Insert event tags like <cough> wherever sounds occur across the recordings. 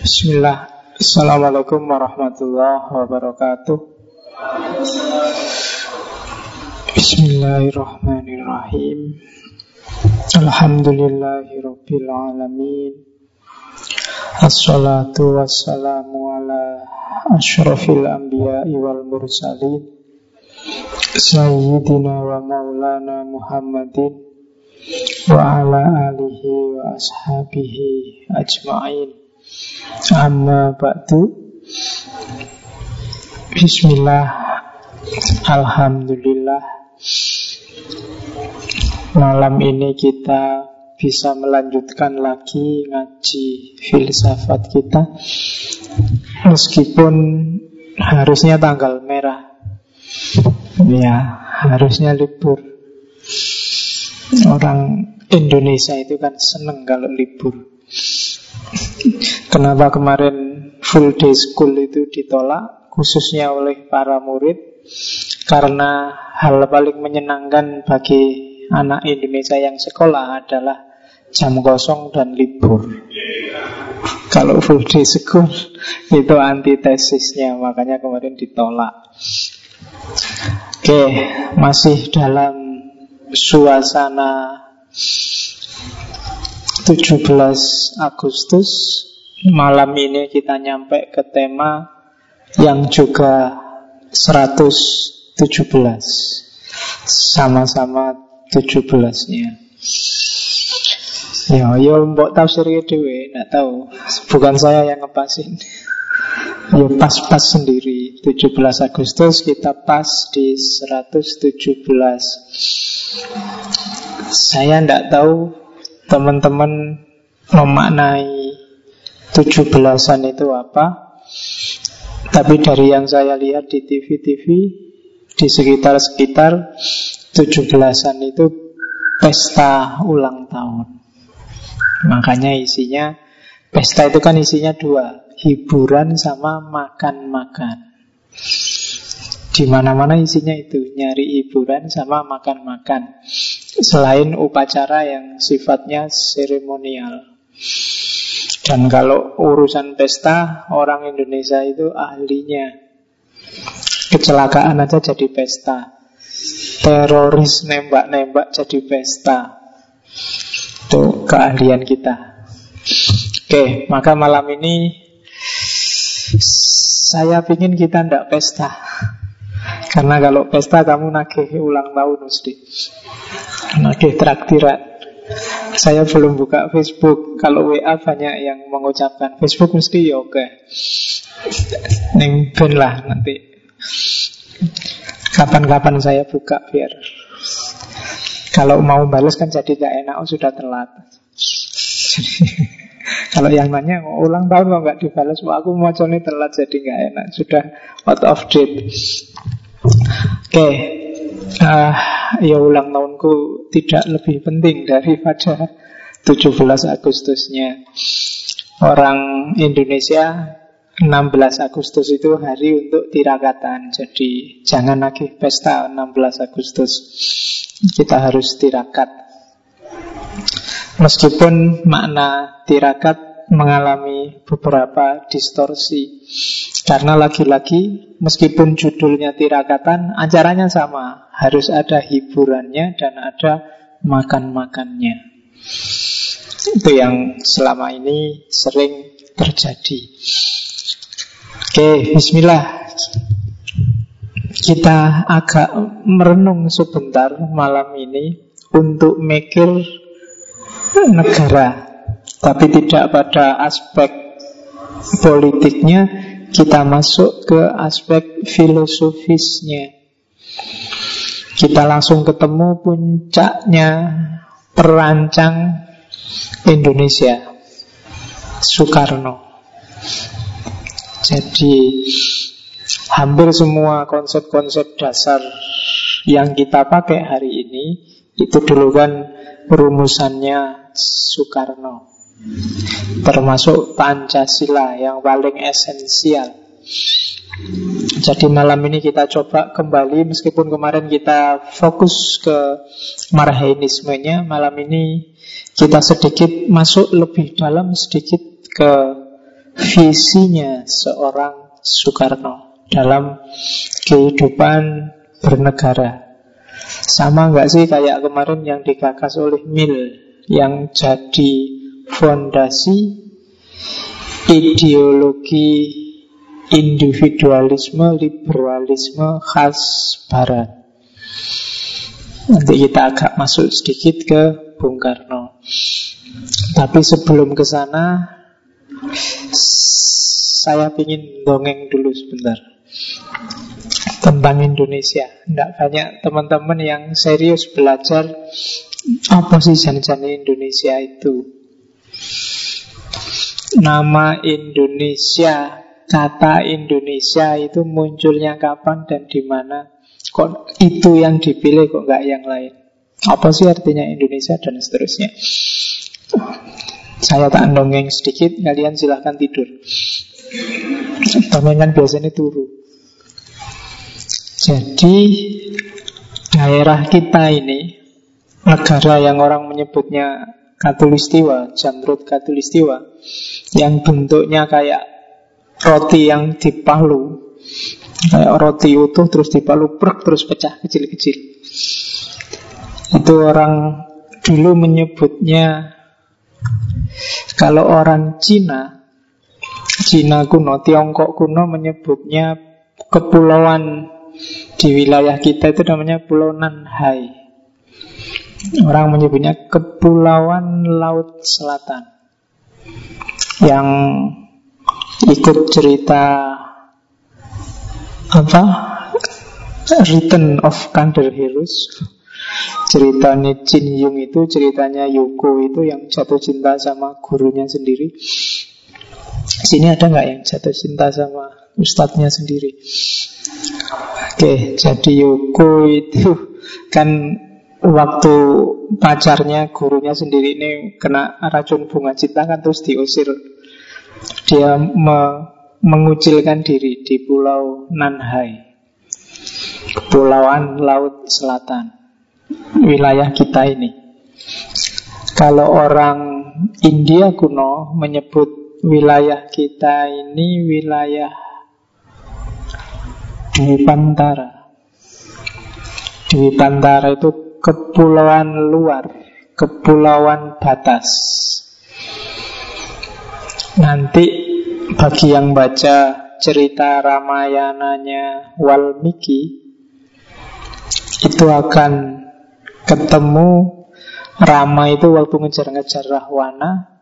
Bismillah. Assalamualaikum warahmatullahi wabarakatuh. Bismillahirrahmanirrahim. Alhamdulillahirabbil alamin. Assalatu wassalamu ala asyrafil anbiya'i wal mursalin Sayyidina wa maulana Muhammadin wa ala alihi wa ashabihi ajma'in Amma ba'du Bismillah Alhamdulillah. Malam ini kita bisa melanjutkan lagi ngaji filsafat kita. Meskipun harusnya tanggal merah. Ya, harusnya libur Orang Indonesia itu kan seneng kalau libur Kenapa kemarin full day school itu ditolak Khususnya oleh para murid karena hal paling menyenangkan bagi anak Indonesia yang sekolah adalah jam kosong dan libur. Kalau full day school itu antitesisnya, makanya kemarin ditolak. Oke, masih dalam suasana 17 Agustus Malam ini kita nyampe ke tema yang juga 117 Sama-sama 17-nya Ya, ya mbok tafsirnya dewe, nggak tahu. Bukan saya yang ngepasin. Ya pas-pas sendiri 17 Agustus kita pas di 117 Saya nggak tahu teman-teman memaknai 17-an itu apa tapi dari yang saya lihat di TV-TV Di sekitar-sekitar 17-an itu Pesta ulang tahun. Makanya isinya Pesta itu kan isinya dua Hiburan sama makan-makan di mana-mana isinya itu nyari hiburan sama makan-makan. Selain upacara yang sifatnya seremonial. Dan kalau urusan pesta, orang Indonesia itu ahlinya. Kecelakaan aja jadi pesta. Teroris nembak-nembak jadi pesta. Itu keahlian kita. Oke, maka malam ini saya ingin kita ndak pesta. Karena kalau pesta kamu nagih ulang tahun mesti. Nagih traktiran. Saya belum buka Facebook. Kalau WA banyak yang mengucapkan. Facebook mesti ya oke. Neng ben lah nanti. Kapan-kapan saya buka biar kalau mau balas kan jadi gak enak, oh sudah telat. Kalau yang nanya ulang tahun kok nggak dibalas, wah aku mau telat jadi gak enak, sudah out of date. Oke, okay. uh, ya ulang tahunku tidak lebih penting daripada 17 Agustusnya. Orang Indonesia 16 Agustus itu hari untuk tirakatan. Jadi jangan lagi pesta 16 Agustus. Kita harus tirakat. Meskipun makna tirakat mengalami beberapa distorsi. Karena lagi-lagi meskipun judulnya tirakatan, acaranya sama. Harus ada hiburannya dan ada makan-makannya. Itu yang selama ini sering terjadi. Oke, bismillah. Kita agak merenung sebentar malam ini untuk mikir negara, tapi tidak pada aspek politiknya, kita masuk ke aspek filosofisnya. Kita langsung ketemu puncaknya perancang Indonesia, Soekarno. Jadi hampir semua konsep-konsep dasar yang kita pakai hari ini itu dulu kan rumusannya Soekarno. Termasuk Pancasila yang paling esensial Jadi malam ini kita coba kembali Meskipun kemarin kita fokus ke marhainismenya Malam ini kita sedikit masuk lebih dalam Sedikit ke visinya seorang Soekarno Dalam kehidupan bernegara Sama nggak sih kayak kemarin yang digagas oleh Mil Yang jadi fondasi ideologi individualisme, liberalisme khas Barat. Nanti kita agak masuk sedikit ke Bung Karno. Tapi sebelum ke sana, saya ingin dongeng dulu sebentar tentang Indonesia. Tidak banyak teman-teman yang serius belajar apa sih janji Indonesia itu. Nama Indonesia kata Indonesia itu munculnya kapan dan di mana? Kok itu yang dipilih kok nggak yang lain? Apa sih artinya Indonesia dan seterusnya? Saya tak dongeng sedikit, kalian silahkan tidur. Dongengan biasanya turu. Jadi daerah kita ini negara yang orang menyebutnya Katulistiwa, Jamrut Katulistiwa, yang bentuknya kayak roti yang dipalu kayak roti utuh terus dipalu brek terus pecah kecil-kecil. Itu orang dulu menyebutnya kalau orang Cina Cina kuno, Tiongkok kuno menyebutnya kepulauan di wilayah kita itu namanya Pulau Nanhai. Orang menyebutnya Kepulauan Laut Selatan. Yang ikut cerita apa Return of Thunder Heroes ceritanya Jin Yung itu ceritanya Yuko itu yang jatuh cinta sama gurunya sendiri sini ada nggak yang jatuh cinta sama ustadznya sendiri. Oke jadi Yuko itu kan waktu pacarnya gurunya sendiri ini kena racun bunga cinta kan terus diusir. Dia me mengucilkan diri di pulau Nanhai Kepulauan Laut Selatan Wilayah kita ini. Kalau orang India kuno menyebut wilayah kita ini wilayah Dwi Pantara Dwi Pantara itu kepulauan luar Kepulauan batas Nanti bagi yang baca cerita Ramayananya Walmiki itu akan ketemu Rama itu waktu ngejar-ngejar Rahwana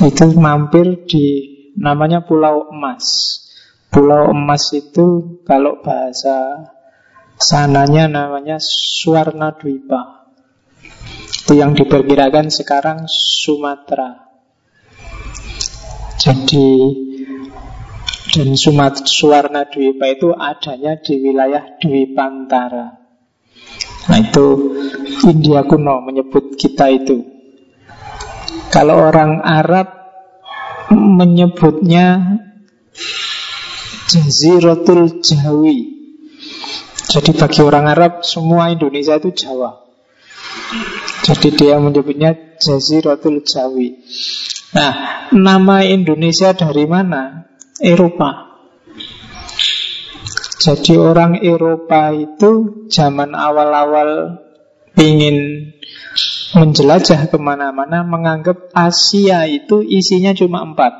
itu mampir di namanya Pulau Emas. Pulau Emas itu kalau bahasa sananya namanya Suwarna Dwipa. Itu yang diperkirakan sekarang Sumatera. Jadi dan Suwarna Dwipa itu adanya di wilayah Dwi Pantara. Nah itu India kuno menyebut kita itu. Kalau orang Arab menyebutnya Jaziratul Jawi. Jadi bagi orang Arab semua Indonesia itu Jawa. Jadi dia menyebutnya Jaziratul Jawi. Nah, nama Indonesia dari mana? Eropa. Jadi orang Eropa itu zaman awal-awal ingin menjelajah ke mana-mana menganggap Asia itu isinya cuma empat.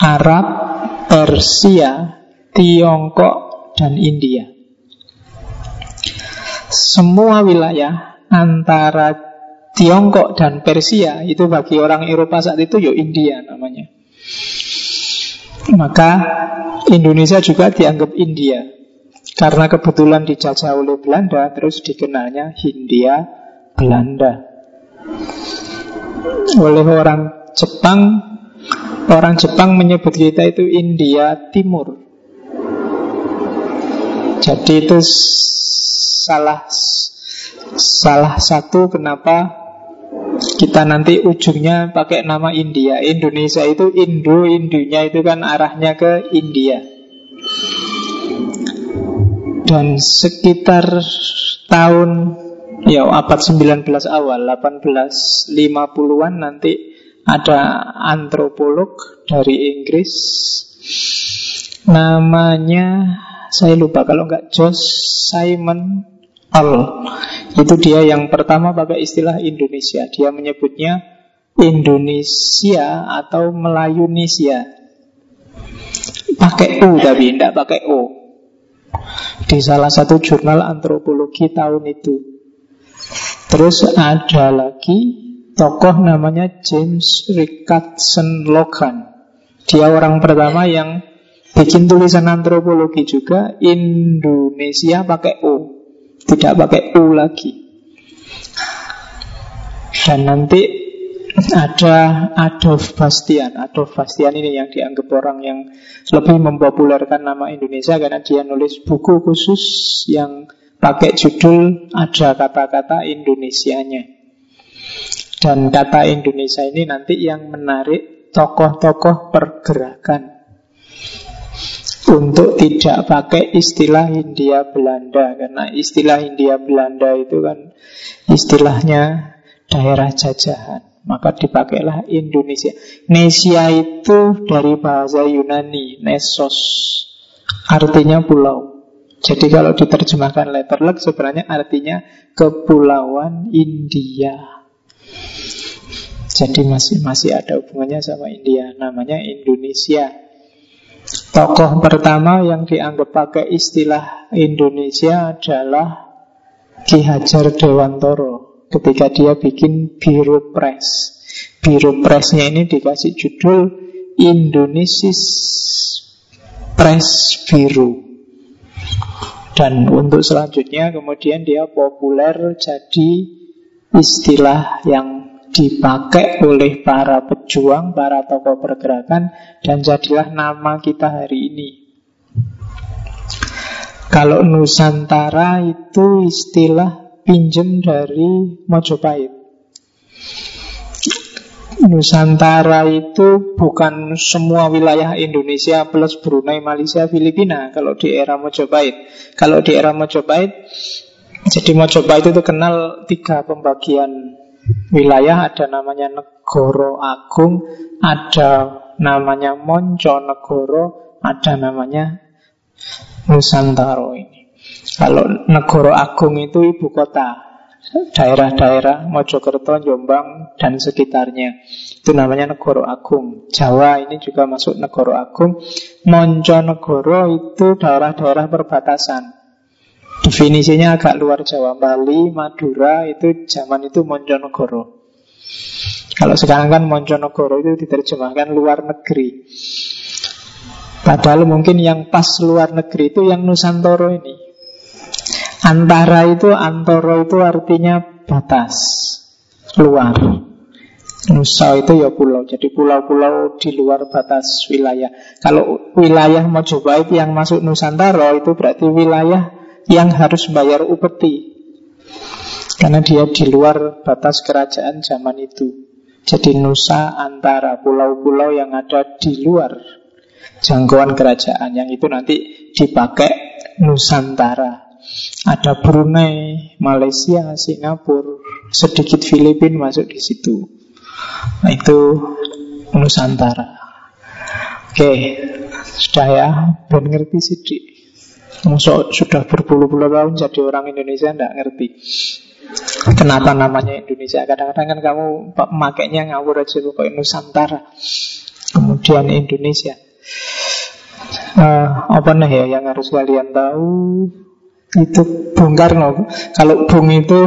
Arab, Persia, Tiongkok, dan India. Semua wilayah antara Tiongkok dan Persia itu bagi orang Eropa saat itu ya India namanya. Maka Indonesia juga dianggap India karena kebetulan dijajah oleh Belanda terus dikenalnya Hindia Belanda. Oleh orang Jepang orang Jepang menyebut kita itu India Timur. Jadi itu salah salah satu kenapa kita nanti ujungnya pakai nama India. Indonesia itu Indo, Indonya itu kan arahnya ke India. Dan sekitar tahun ya abad 19 awal 1850-an nanti ada antropolog dari Inggris. Namanya saya lupa kalau nggak Josh Simon All itu dia yang pertama pakai istilah Indonesia. Dia menyebutnya Indonesia atau Melayunisia pakai U tapi tidak pakai O. Di salah satu jurnal antropologi tahun itu. Terus ada lagi tokoh namanya James Richardson Logan. Dia orang pertama yang bikin tulisan antropologi juga Indonesia pakai O, tidak pakai U lagi. Dan nanti ada Adolf Bastian. Adolf Bastian ini yang dianggap orang yang lebih mempopulerkan nama Indonesia karena dia nulis buku khusus yang pakai judul ada kata-kata Indonesianya. Dan kata Indonesia ini nanti yang menarik tokoh-tokoh pergerakan. Untuk tidak pakai istilah Hindia Belanda karena istilah Hindia Belanda itu kan istilahnya daerah jajahan maka dipakailah Indonesia. Nesia itu dari bahasa Yunani Nesos artinya pulau. Jadi kalau diterjemahkan letterlek sebenarnya artinya kepulauan India jadi masih masih ada hubungannya sama India, namanya Indonesia. Tokoh pertama yang dianggap pakai istilah Indonesia adalah Ki Hajar Dewantoro ketika dia bikin Biro Press. Biro Pressnya ini dikasih judul Indonesis Press Biro. Dan untuk selanjutnya kemudian dia populer jadi istilah yang dipakai oleh para pejuang, para tokoh pergerakan dan jadilah nama kita hari ini. Kalau Nusantara itu istilah pinjem dari Mojopahit. Nusantara itu bukan semua wilayah Indonesia plus Brunei, Malaysia, Filipina kalau di era Mojopahit. Kalau di era Mojopahit, jadi Mojopahit itu kenal tiga pembagian wilayah ada namanya Negoro Agung, ada namanya Monco Negoro, ada namanya Nusantara ini. Kalau Negoro Agung itu ibu kota, daerah-daerah Mojokerto, Jombang dan sekitarnya. Itu namanya Negoro Agung. Jawa ini juga masuk Negoro Agung. Monco Negoro itu daerah-daerah perbatasan. Definisinya agak luar Jawa. Bali, Madura itu zaman itu Monjonegoro. Kalau sekarang kan Monjonegoro itu diterjemahkan luar negeri. Padahal mungkin yang pas luar negeri itu yang Nusantoro ini. Antara itu, Antoro itu artinya batas. Luar. Nusa itu ya pulau. Jadi pulau-pulau di luar batas wilayah. Kalau wilayah Mojopahit yang masuk Nusantara Itu berarti wilayah yang harus bayar upeti karena dia di luar batas kerajaan zaman itu. Jadi Nusa antara pulau-pulau yang ada di luar jangkauan kerajaan yang itu nanti dipakai Nusantara. Ada Brunei, Malaysia, Singapura, sedikit Filipina masuk di situ. Nah, itu Nusantara. Oke, sudah ya, belum ngerti sidik. So, sudah berpuluh-puluh tahun jadi orang Indonesia tidak ngerti. Kenapa namanya Indonesia? Kadang-kadang kan kamu makainya ngawur aja Pokoknya Nusantara. Kemudian Indonesia. Uh, Apa nih ya yang harus kalian tahu? Itu Bung Karno. Kalau Bung itu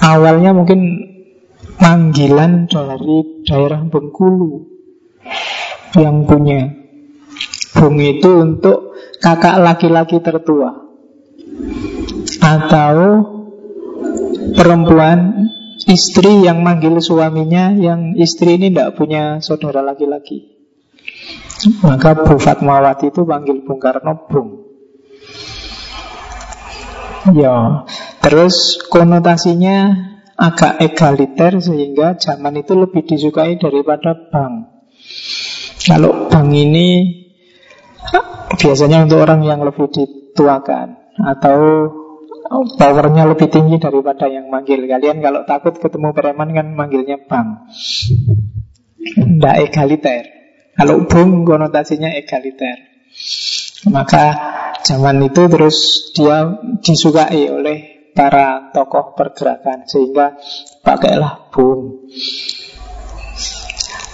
Awalnya mungkin Panggilan dari daerah Bengkulu Yang punya Bung itu untuk kakak laki-laki tertua. Atau perempuan istri yang manggil suaminya Yang istri ini tidak punya saudara laki-laki. Maka Bu Fatmawati itu panggil Bung Karno Bung. Ya, terus konotasinya agak egaliter sehingga zaman itu lebih disukai daripada bank. Kalau bank ini Biasanya untuk orang yang lebih dituakan Atau powernya lebih tinggi daripada yang manggil. Kalian kalau takut ketemu preman kan manggilnya bang. Tidak egaliter. Kalau bung konotasinya egaliter. Maka zaman itu terus dia disukai oleh para tokoh pergerakan Sehingga pakailah bung.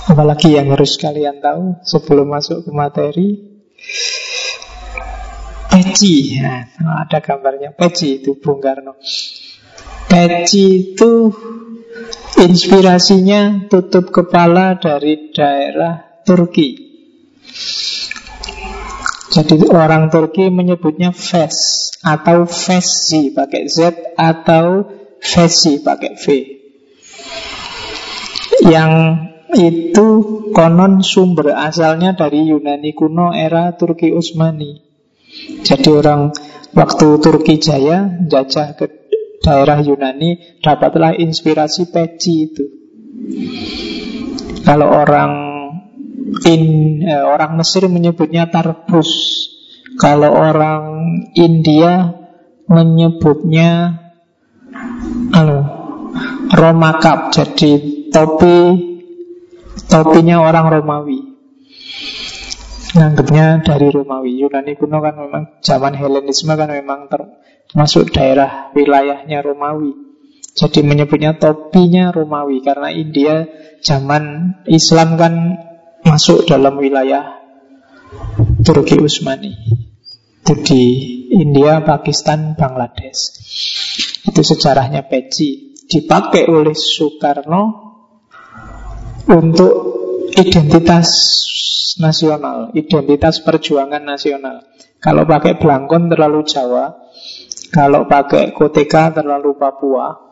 Apalagi yang harus kalian tahu sebelum masuk ke materi Peci nah, Ada gambarnya Peci itu Bung Karno Peci itu Inspirasinya tutup kepala dari daerah Turki jadi orang Turki menyebutnya fes atau fesi pakai Z atau fesi pakai V. Yang itu konon sumber asalnya dari Yunani kuno era Turki Utsmani. Jadi orang waktu Turki Jaya jajah ke daerah Yunani dapatlah inspirasi peci itu. Kalau orang in eh, orang Mesir menyebutnya tarbus. Kalau orang India menyebutnya anu romakap. Jadi topi Topinya orang Romawi Nganggapnya dari Romawi Yunani kuno kan memang Zaman Helenisme kan memang termasuk daerah wilayahnya Romawi. Jadi menyebutnya topinya Romawi Karena India zaman Islam kan masuk dalam wilayah Turki Utsmani. Itu di India, Pakistan, Bangladesh. Itu sejarahnya peci. Dipakai oleh Soekarno untuk identitas nasional, identitas perjuangan nasional. Kalau pakai belangkon terlalu Jawa, kalau pakai koteka terlalu Papua.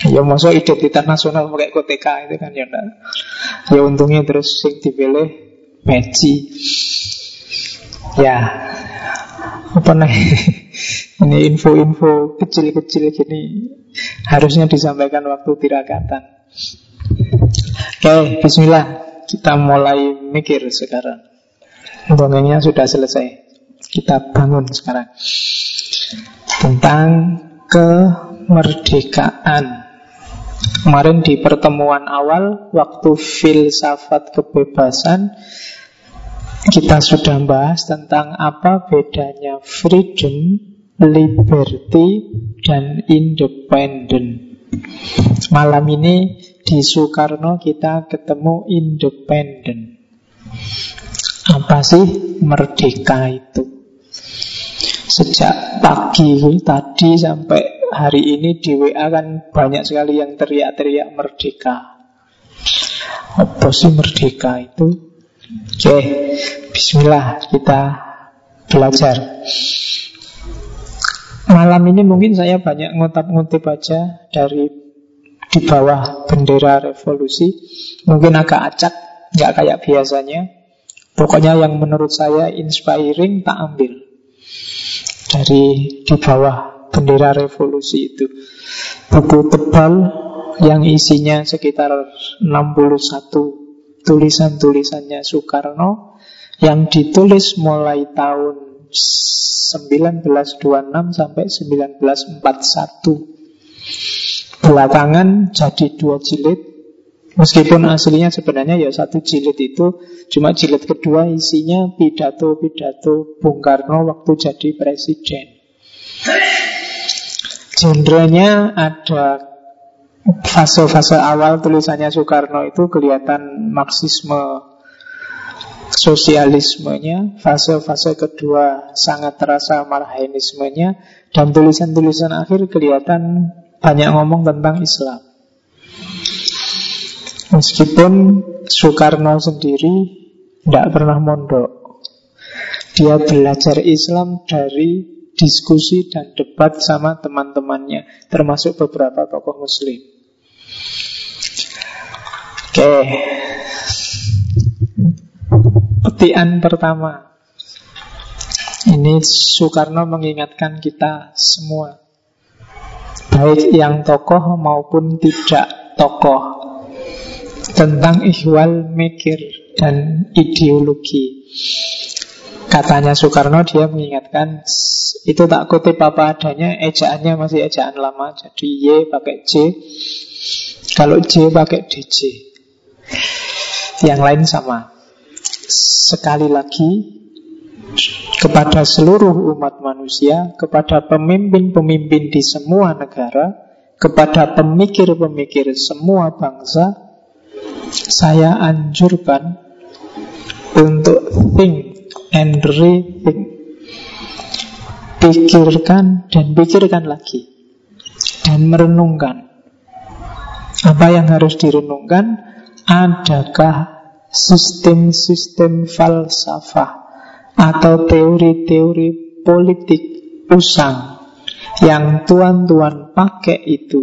Ya maksud identitas nasional pakai koteka itu kan ya enggak. Ya untungnya terus sing dipilih peci. Ya. Apa nih? <laughs> Ini info-info kecil-kecil gini harusnya disampaikan waktu tirakatan. Oke, bismillah. Kita mulai mikir sekarang. Dongengnya sudah selesai. Kita bangun sekarang. Tentang kemerdekaan. Kemarin di pertemuan awal Waktu filsafat kebebasan Kita sudah bahas tentang apa bedanya freedom, liberty, dan independent Malam ini di Soekarno kita ketemu independen. Apa sih merdeka itu? Sejak pagi tadi sampai hari ini di WA kan banyak sekali yang teriak-teriak merdeka. Apa sih merdeka itu? Oke, bismillah kita belajar. Malam ini mungkin saya banyak ngutip-ngutip aja dari di bawah bendera revolusi. Mungkin agak acak Nggak kayak biasanya. Pokoknya yang menurut saya inspiring tak ambil. Dari di bawah bendera revolusi itu. Buku tebal yang isinya sekitar 61 tulisan-tulisannya Soekarno yang ditulis mulai tahun 1926 sampai 1941 belakangan jadi dua jilid. Meskipun <laughs> aslinya sebenarnya ya satu jilid itu Cuma jilid kedua isinya pidato-pidato Bung Karno waktu jadi presiden. Genrenya ada fase-fase awal tulisannya Soekarno itu kelihatan Marxisme sosialismenya. Fase-fase kedua sangat terasa marxismenya Dan tulisan-tulisan akhir kelihatan banyak ngomong tentang Islam. Meskipun Soekarno sendiri tidak pernah mondok. Dia belajar Islam dari diskusi dan debat sama teman-temannya, termasuk beberapa tokoh muslim. Oke. Petian pertama. Ini Soekarno mengingatkan kita semua baik yang tokoh maupun tidak tokoh tentang ihwal mikir dan ideologi. Katanya Soekarno dia mengingatkan itu tak kutip apa adanya, ejaannya masih ejaan lama. Jadi Y pakai J, kalau J pakai DJ. Yang lain sama. Sekali lagi kepada seluruh umat manusia, kepada pemimpin-pemimpin di semua negara, kepada pemikir-pemikir semua bangsa, saya anjurkan untuk think and rethink. Pikirkan dan pikirkan lagi. Dan merenungkan. Apa yang harus direnungkan? Adakah sistem-sistem falsafah atau teori-teori politik usang yang tuan-tuan pakai itu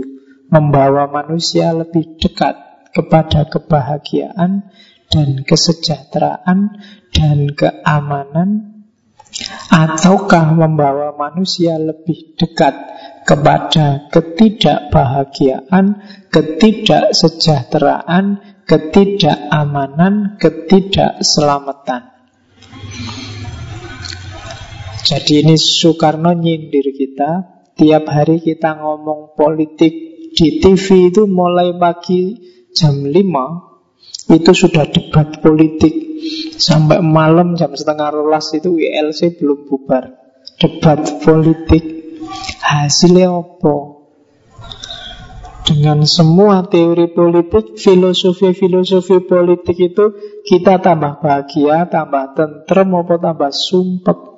membawa manusia lebih dekat kepada kebahagiaan dan kesejahteraan dan keamanan ataukah membawa manusia lebih dekat kepada ketidakbahagiaan, ketidaksejahteraan, ketidakamanan, ketidakselamatan. Jadi ini Soekarno nyindir kita Tiap hari kita ngomong politik di TV itu mulai pagi jam 5 Itu sudah debat politik Sampai malam jam setengah rolas itu ILC belum bubar Debat politik Hasilnya apa? Dengan semua teori politik, filosofi-filosofi politik itu kita tambah bahagia, tambah tentrem, apa tambah sumpet.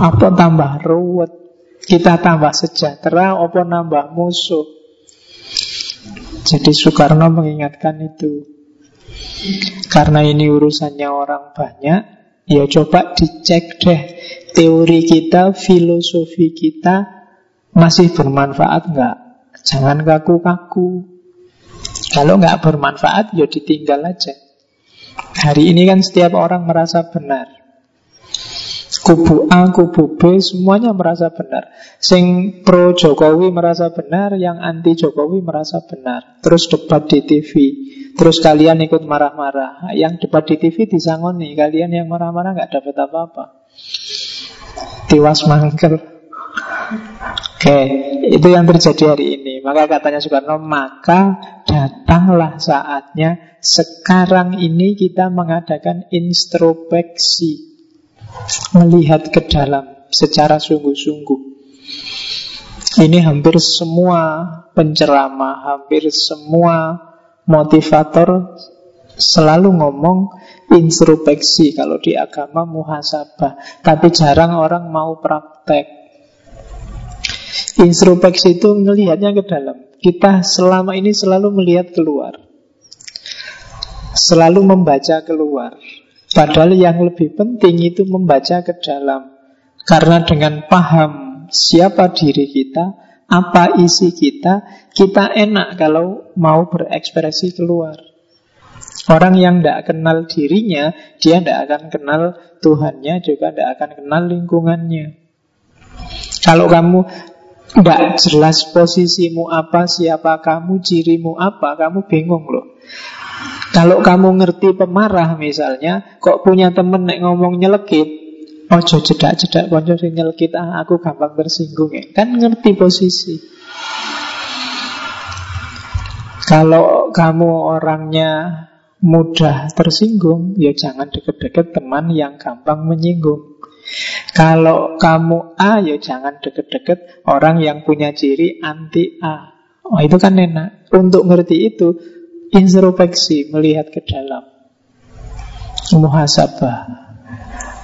Apa tambah ruwet? Kita tambah sejahtera Apa nambah musuh? Jadi Soekarno mengingatkan itu. Karena ini urusannya orang banyak Ya coba dicek deh Teori kita, filosofi kita Masih bermanfaat nggak? Jangan kaku-kaku. Kalau nggak bermanfaat Ya ditinggal aja. Hari ini kan setiap orang merasa benar Kubu A, kubu B semuanya merasa benar. Sing pro Jokowi merasa benar, yang anti Jokowi merasa benar. Terus debat di TV. Terus kalian ikut marah-marah. Yang debat di TV disangoni, kalian yang marah-marah nggak dapat apa-apa. Tiwas mangkel. Oke, itu yang terjadi hari ini. Maka katanya Soekarno, maka datanglah saatnya sekarang ini kita mengadakan introspeksi melihat ke dalam secara sungguh-sungguh. Ini hampir semua penceramah, hampir semua motivator selalu ngomong introspeksi kalau di agama muhasabah, tapi jarang orang mau praktek. Introspeksi itu melihatnya ke dalam. Kita selama ini selalu melihat keluar. Selalu membaca keluar. Padahal yang lebih penting itu membaca ke dalam. Karena dengan paham siapa diri kita, apa isi kita, kita enak kalau mau berekspresi keluar. Orang yang tidak kenal dirinya, dia tidak akan kenal Tuhannya, juga tidak akan kenal lingkungannya. Kalau kamu tidak jelas posisimu apa, siapa kamu, cirimu apa, kamu bingung loh. Kalau kamu ngerti pemarah misalnya, kok punya temen nek ngomong nyelekit, ojo jedak-jedak konco sing nyelekit, ah aku gampang tersinggung ya. Kan ngerti posisi. Kalau kamu orangnya mudah tersinggung, ya jangan deket-deket teman yang gampang menyinggung. Kalau kamu A, ya jangan deket-deket orang yang punya ciri anti A. Oh, itu kan enak. Untuk ngerti itu, Introspeksi, melihat ke dalam. Muhasabah.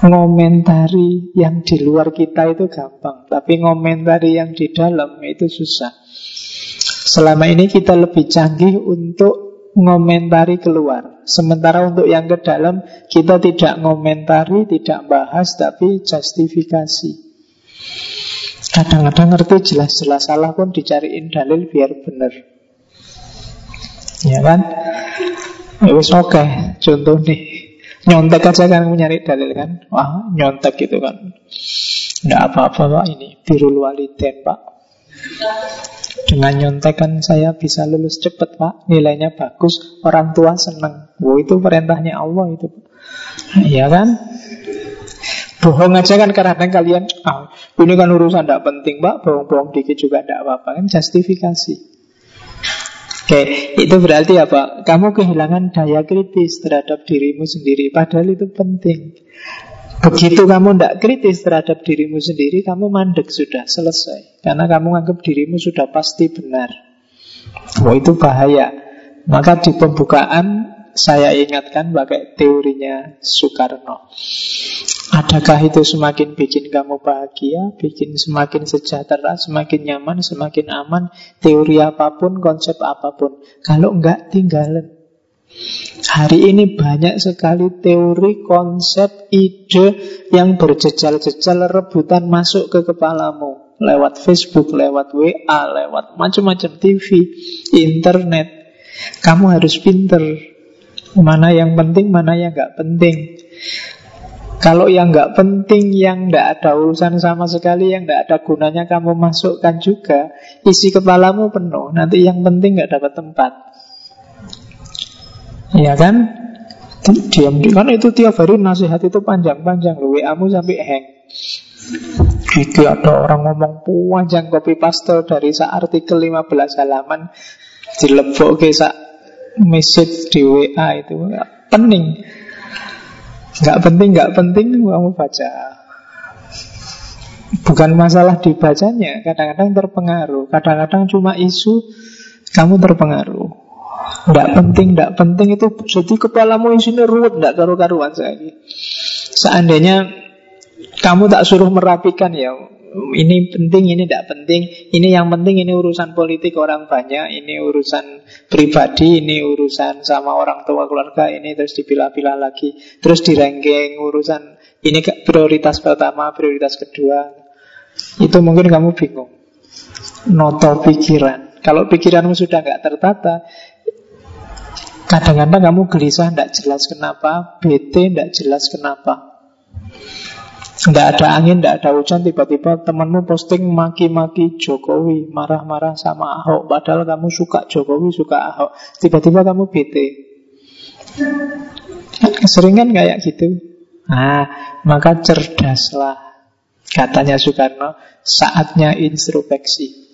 Ngomentari yang di luar kita itu gampang Tapi ngomentari yang di dalam itu susah. Selama ini kita lebih canggih untuk ngomentari keluar. Sementara untuk yang ke dalam Kita tidak ngomentari, tidak bahas Tapi justifikasi. Kadang-kadang ngerti jelas-jelas salah pun dicariin dalil biar benar Ya kan? Ya wis oke, okay. contoh nih. Nyontek aja kan mencari dalil kan. Wah, nyontek gitu kan. Tidak apa-apa Pak ini. Birul waliden Pak. Dengan nyontek kan saya bisa lulus cepat Pak. Nilainya bagus. Orang tua senang. Wow, itu perintahnya Allah itu. Iya kan? Bohong aja kan karena kalian ah, Ini kan urusan tidak penting pak Bohong-bohong dikit juga tidak apa-apa Kan justifikasi Oke, itu berarti apa? Kamu kehilangan daya kritis terhadap dirimu sendiri. Padahal itu penting. Begitu kamu tidak kritis terhadap dirimu sendiri Kamu mandek sudah, selesai. Karena kamu anggap dirimu sudah pasti benar. Wah itu bahaya. Maka di pembukaan saya ingatkan pakai teorinya Soekarno Adakah itu semakin bikin kamu bahagia, bikin semakin sejahtera, semakin nyaman, semakin aman, teori apa pun, konsep apa pun. Kalau enggak, tinggalan. Hari ini banyak sekali teori, konsep, ide yang berjejal-jejal rebutan masuk ke kepalamu. Lewat Facebook, lewat WA, lewat macam-macam TV, internet. Kamu harus pinter. Mana yang penting, mana yang enggak penting. Kalau yang nggak penting, yang nggak ada urusan sama sekali, yang nggak ada gunanya kamu masukkan juga, isi kepalamu penuh. Nanti yang penting nggak dapat tempat. Ya kan? Diam di kan itu tiap hari nasihat itu panjang-panjang loh. WA-mu sampai hang. Itu ada orang ngomong panjang copy paste dari sa artikel 15 halaman dilebok ke message di WA itu pening. Nggak penting, nggak penting kamu baca. Bukan masalah dibacanya, kadang-kadang terpengaruh. Kadang-kadang cuma isu, kamu terpengaruh. Nggak penting, nggak penting itu jadi kepalamu isinya ruwet, nggak karu-karuan saya. Seandainya kamu tak suruh merapikan ya, ini penting, ini tidak penting. Ini yang penting, ini urusan politik orang banyak, ini urusan pribadi, ini urusan sama orang tua keluarga, ini terus dipilah-pilah lagi. Terus di ranking urusan ini prioritas pertama, prioritas kedua. Itu mungkin kamu bingung. Noto pikiran. Kalau pikiranmu sudah nggak tertata, kadang-kadang kamu gelisah, tidak jelas kenapa, bete, tidak jelas kenapa. Tidak ada angin, tidak ada hujan Tiba-tiba temanmu posting maki-maki Jokowi Marah-marah sama Ahok. Padahal kamu suka Jokowi, suka Ahok. Tiba-tiba kamu bete. Seringan kayak gitu? Nah, maka cerdaslah Katanya Soekarno Saatnya introspeksi.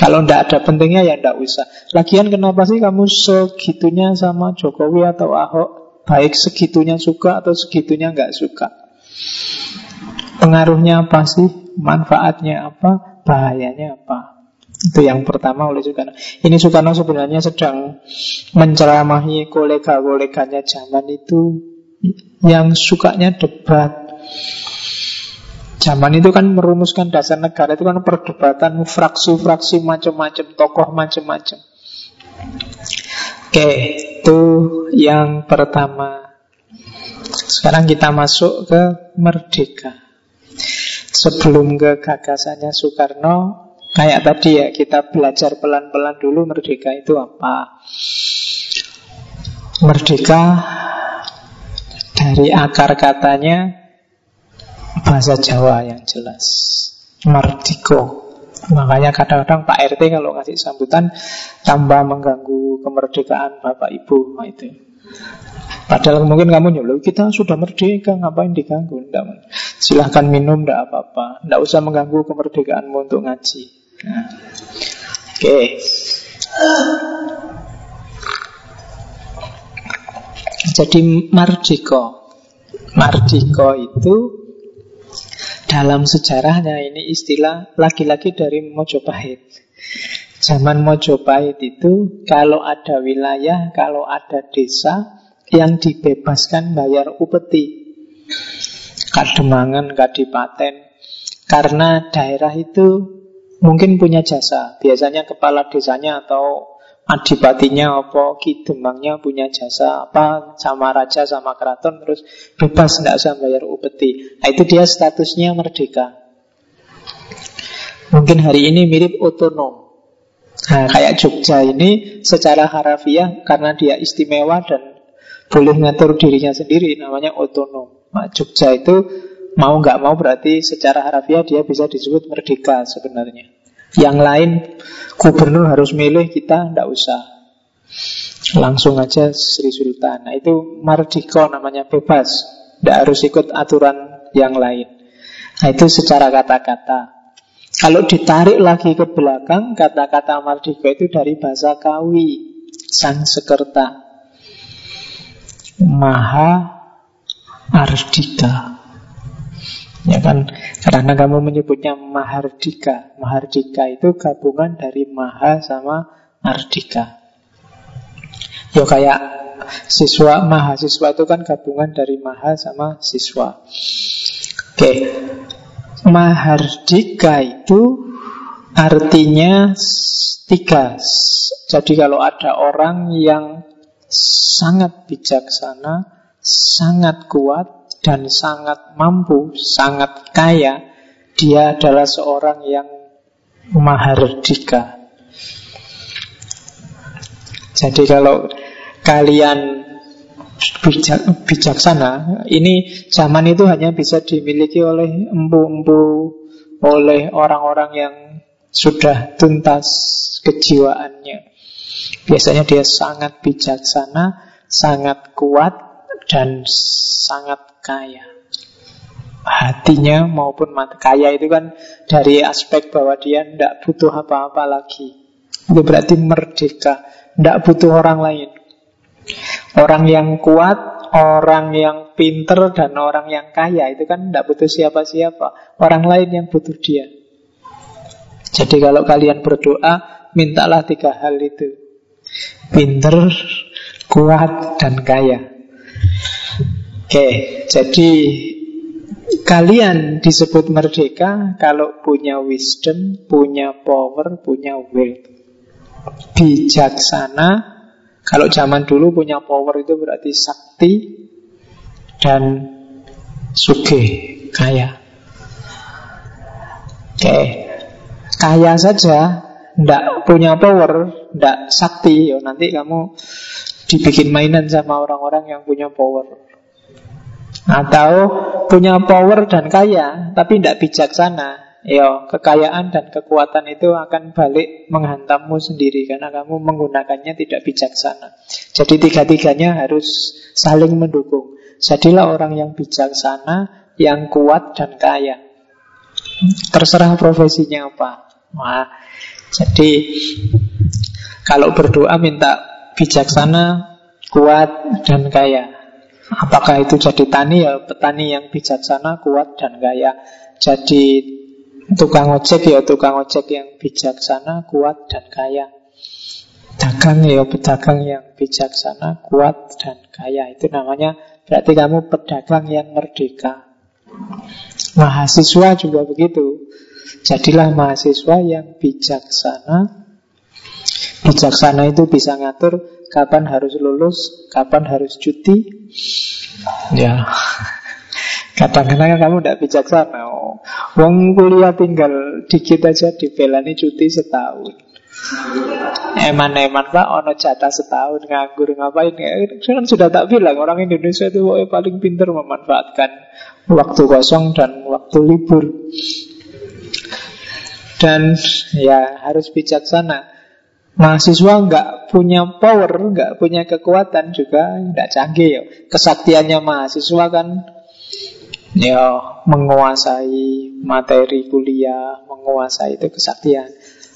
Kalau tidak ada pentingnya ya tidak usah. Lagian kenapa sih kamu segitunya sama Jokowi atau Ahok? Baik segitunya suka atau segitunya nggak suka Pengaruhnya apa sih? Manfaatnya apa? Bahayanya apa? Itu yang pertama oleh Soekarno. Ini Soekarno sebenarnya sedang menceramahi kolega-koleganya zaman itu yang sukanya debat. Zaman itu kan merumuskan dasar negara itu kan perdebatan fraksi-fraksi macam-macam, tokoh macam-macam. Oke, itu yang pertama. Sekarang kita masuk ke merdeka. Sebelum ke gagasannya Soekarno Kayak tadi ya Kita belajar pelan-pelan dulu Merdeka itu apa. Merdeka Dari akar katanya Bahasa Jawa yang jelas Merdiko Makanya kadang-kadang Pak RT kalau ngasih sambutan Tambah mengganggu kemerdekaan Bapak Ibu itu Padahal mungkin kamu nyuruh kita sudah merdeka, ngapain diganggu? Tidak. Silahkan minum, tidak apa-apa. Tidak usah mengganggu kemerdekaanmu untuk ngaji. Nah. Oke. Okay. Jadi Mardiko Mardiko itu dalam sejarahnya ini istilah laki-laki dari Mojopahit. Zaman Mojopahit itu kalau ada wilayah, kalau ada desa, yang dibebaskan bayar upeti. Kademangan, Kadipaten. Karena daerah itu mungkin punya jasa. Biasanya kepala desanya atau adipatinya apa kidemangnya punya jasa apa sama raja sama keraton terus bebas tidak usah bayar upeti. Nah, itu dia statusnya merdeka. Mungkin hari ini mirip otonom. Nah, kayak Jogja ini secara harafiah karena dia istimewa dan boleh ngatur dirinya sendiri namanya otonom. Nah, Jogja itu mau nggak mau berarti secara harafiah dia bisa disebut merdeka sebenarnya. Yang lain gubernur harus milih kita ndak usah. Langsung aja Sri Sultan. Nah itu merdeka namanya bebas. Tidak harus ikut aturan yang lain. Nah, itu secara kata-kata. Kalau ditarik lagi ke belakang, kata-kata mardika itu dari bahasa kawi, sang sekerta. Maha Ardika. Ya kan, karena kamu menyebutnya Mahardika. Mahardika itu gabungan dari Maha sama Ardika. Ya kayak siswa, mahasiswa itu kan gabungan dari Maha sama siswa. Oke, Mahardika itu artinya tiga. Jadi kalau ada orang yang sangat bijaksana, sangat kuat, dan sangat mampu, sangat kaya, dia adalah seorang yang mahardika. Jadi kalau kalian bijak, bijaksana, ini zaman itu hanya bisa dimiliki oleh empu-empu, oleh orang-orang yang sudah tuntas kejiwaannya. Biasanya dia sangat bijaksana, sangat kuat, dan sangat kaya. Hatinya maupun mata kaya itu kan dari aspek bahwa dia tidak butuh apa-apa lagi. Itu berarti merdeka tidak butuh orang lain. Orang yang kuat orang yang pinter dan orang yang kaya itu kan tidak butuh siapa-siapa. Orang lain yang butuh dia. Jadi kalau kalian berdoa mintalah tiga hal itu pinter kuat dan kaya Oke, jadi kalian disebut merdeka kalau punya wisdom, punya power, punya will. Bijaksana, kalau zaman dulu punya power itu berarti sakti dan suge, kaya. Oke, kaya saja, ndak punya power, ndak sakti, yo nanti kamu dibikin mainan sama orang-orang yang punya power. Atau punya power dan kaya Tapi tidak bijaksana Ya, kekayaan dan kekuatan itu akan balik menghantammu sendiri karena kamu menggunakannya tidak bijaksana. Jadi tiga-tiganya harus saling mendukung. Jadilah orang yang bijaksana, yang kuat dan kaya. Terserah profesinya apa. Wah, jadi kalau berdoa minta bijaksana, kuat dan kaya. Apakah itu jadi tani ya petani yang bijaksana, kuat dan kaya. Jadi tukang ojek ya tukang ojek yang bijaksana, kuat dan kaya. Dagang ya pedagang yang bijaksana, kuat dan kaya. Itu namanya berarti kamu pedagang yang merdeka. Mahasiswa juga begitu. Jadilah mahasiswa yang bijaksana. Bijaksana itu bisa ngatur kapan harus lulus, kapan harus cuti. Ya, kadang-kadang kamu tidak bijaksana. Oh, wong kuliah tinggal dikit aja dibelani cuti setahun. Eman-eman pak, ono jatah setahun nganggur ngapain? Kan sudah tak bilang orang Indonesia itu paling pintar memanfaatkan waktu kosong dan waktu libur. Dan ya harus bijaksana. Mahasiswa nggak punya power, nggak punya kekuatan juga nggak canggih ya. Kesaktiannya mahasiswa kan ya menguasai materi kuliah, menguasai itu kesaktian.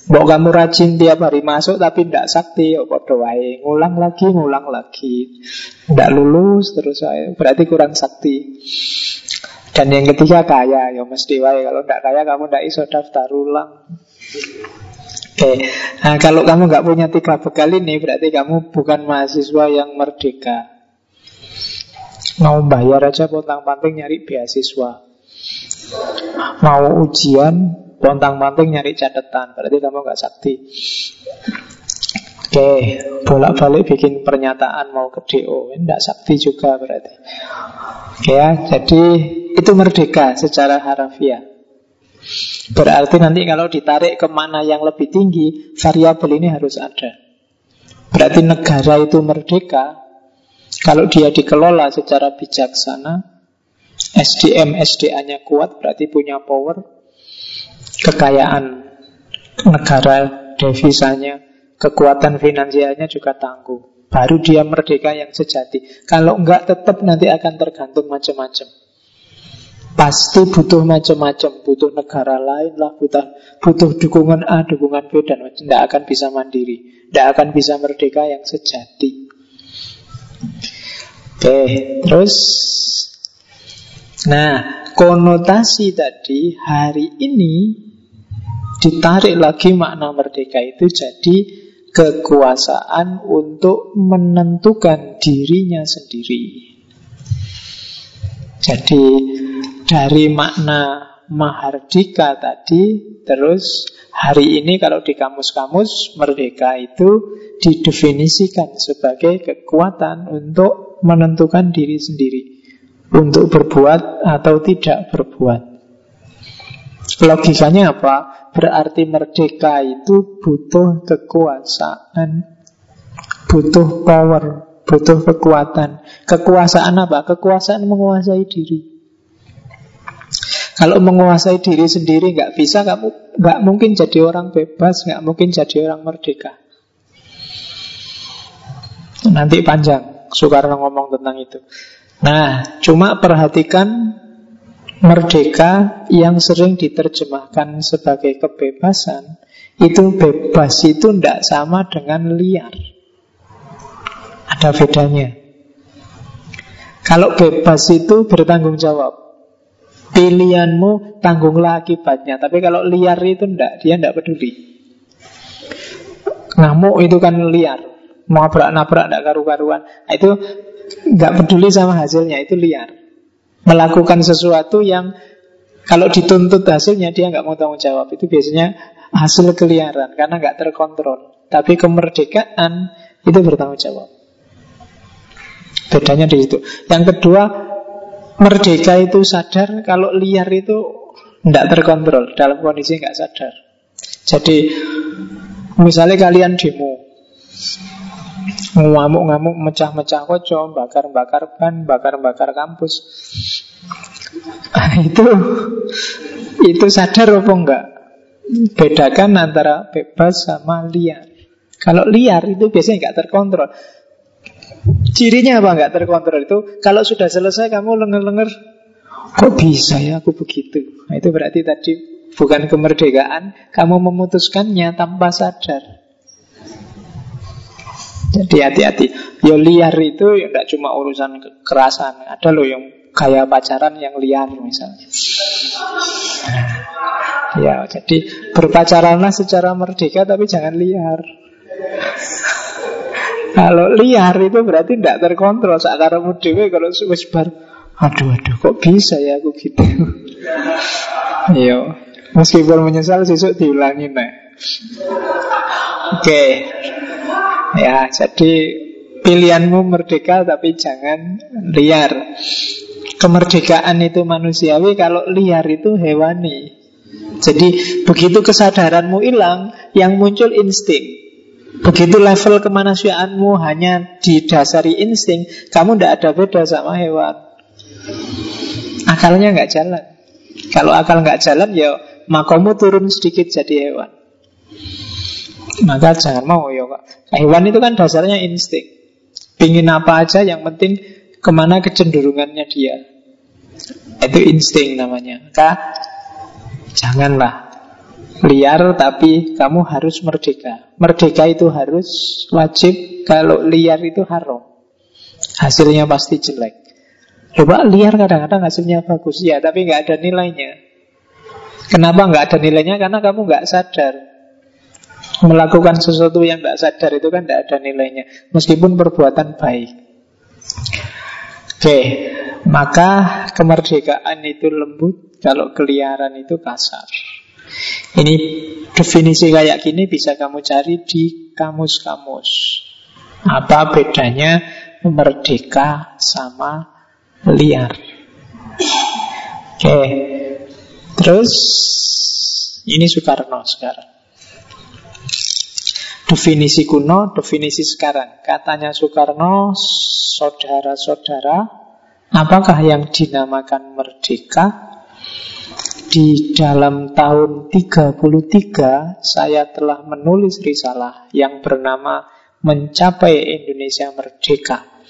Mau kamu rajin tiap hari masuk tapi tidak sakti, ya wae. Ngulang lagi, ngulang lagi. Tidak lulus terus. Berarti kurang sakti. Dan yang ketiga kaya, ya mesti wae. Kalau tidak kaya kamu tidak iso daftar ulang. Oke, nah, kalau kamu nggak punya tiga bekal ini berarti kamu bukan mahasiswa yang merdeka. Mau bayar aja pontang-panting nyari beasiswa. Mau ujian pontang-panting nyari catatan, berarti kamu nggak sakti. Oke, bolak-balik bikin pernyataan mau ke DO, tidak sakti juga berarti. Oke ya, jadi itu merdeka secara harafiah. Berarti nanti kalau ditarik ke mana yang lebih tinggi, variabel ini harus ada. Berarti negara itu merdeka kalau dia dikelola secara bijaksana, SDM SDA-nya kuat, berarti punya power, kekayaan negara devisanya, kekuatan finansialnya juga tangguh. Baru dia merdeka yang sejati. Kalau enggak tetap nanti akan tergantung macam-macam. Pasti butuh macam-macam, butuh negara lain lah, butuh, butuh dukungan A, dukungan B, dan tidak akan bisa mandiri, tidak akan bisa merdeka yang sejati. Oke, terus, nah, konotasi tadi hari ini ditarik lagi makna merdeka itu jadi kekuasaan untuk menentukan dirinya sendiri. Jadi dari makna mahardika tadi terus hari ini kalau di kamus-kamus merdeka itu didefinisikan sebagai kekuatan untuk menentukan diri sendiri untuk berbuat atau tidak berbuat. Logikanya apa? Berarti merdeka itu butuh kekuasaan, butuh power, butuh kekuatan. Kekuasaan apa? Kekuasaan menguasai diri. Kalau menguasai diri sendiri nggak bisa, nggak nggak mungkin jadi orang bebas, nggak mungkin jadi orang merdeka. Nanti panjang Soekarno ngomong tentang itu. Nah, cuma perhatikan merdeka yang sering diterjemahkan sebagai kebebasan itu bebas itu tidak sama dengan liar. Ada bedanya. Kalau bebas itu bertanggung jawab. Pilihanmu tanggunglah akibatnya Tapi kalau liar itu enggak Dia enggak peduli Ngamuk itu kan liar Mau nabrak enggak karu-karuan nah, Itu enggak peduli sama hasilnya Itu liar Melakukan sesuatu yang Kalau dituntut hasilnya Dia enggak mau tanggung jawab. Itu biasanya hasil keliaran Karena enggak terkontrol. Tapi kemerdekaan itu bertanggung jawab. Bedanya di situ. Yang kedua Merdeka itu sadar. Kalau liar itu tidak terkontrol. Dalam kondisi nggak sadar. Jadi misalnya kalian demo, ngamuk-ngamuk, mecah-mecah kocok, bakar-bakar ban, bakar-bakar kampus, <laughs> itu itu sadar apa enggak? Bedakan antara bebas sama liar. Kalau liar itu biasanya nggak terkontrol. Cirinya apa nggak terkontrol itu Kalau sudah selesai kamu lenger-lenger Kok bisa ya aku begitu nah, Itu berarti tadi bukan kemerdekaan Kamu memutuskannya tanpa sadar Jadi hati-hati Ya liar itu ya tidak cuma urusan kekerasan Ada loh yang kayak pacaran yang liar misalnya Ya jadi berpacaranlah secara merdeka tapi jangan liar kalau liar itu berarti tidak terkontrol. Sakaremu dewe kalau wis bar, aduh aduh kok bisa ya aku gitu. Iya. Meskipun menyesal sesuk diulangi nih. Oke. Okay. Ya, jadi pilihanmu merdeka tapi jangan liar. Kemerdekaan itu manusiawi, kalau liar itu hewani. Jadi begitu kesadaranmu hilang, yang muncul insting. Begitu level kemanusiaanmu hanya didasari insting, kamu tidak ada beda sama hewan. Akalnya nggak jalan. Kalau akal nggak jalan, ya makomu turun sedikit jadi hewan. Maka jangan mau ya. Hewan itu kan dasarnya insting. Pingin apa aja, yang penting ke mana kecenderungannya dia. Itu insting namanya. Maka janganlah liar tapi kamu harus merdeka. Merdeka itu harus wajib, kalau liar itu haram. Hasilnya pasti jelek. Coba liar kadang-kadang hasilnya bagus ya, tapi nggak ada nilainya. Kenapa nggak ada nilainya? Karena kamu nggak sadar melakukan sesuatu yang nggak sadar itu kan nggak ada nilainya, meskipun perbuatan baik. Oke, maka kemerdekaan itu lembut, kalau keliaran itu kasar. Ini definisi kayak gini bisa kamu cari di kamus-kamus. Apa bedanya merdeka sama liar? Oke, terus ini Soekarno sekarang. Definisi kuno, definisi sekarang. Katanya Soekarno, saudara-saudara, apakah yang dinamakan merdeka di dalam tahun 33 saya telah menulis risalah yang bernama Mencapai Indonesia Merdeka.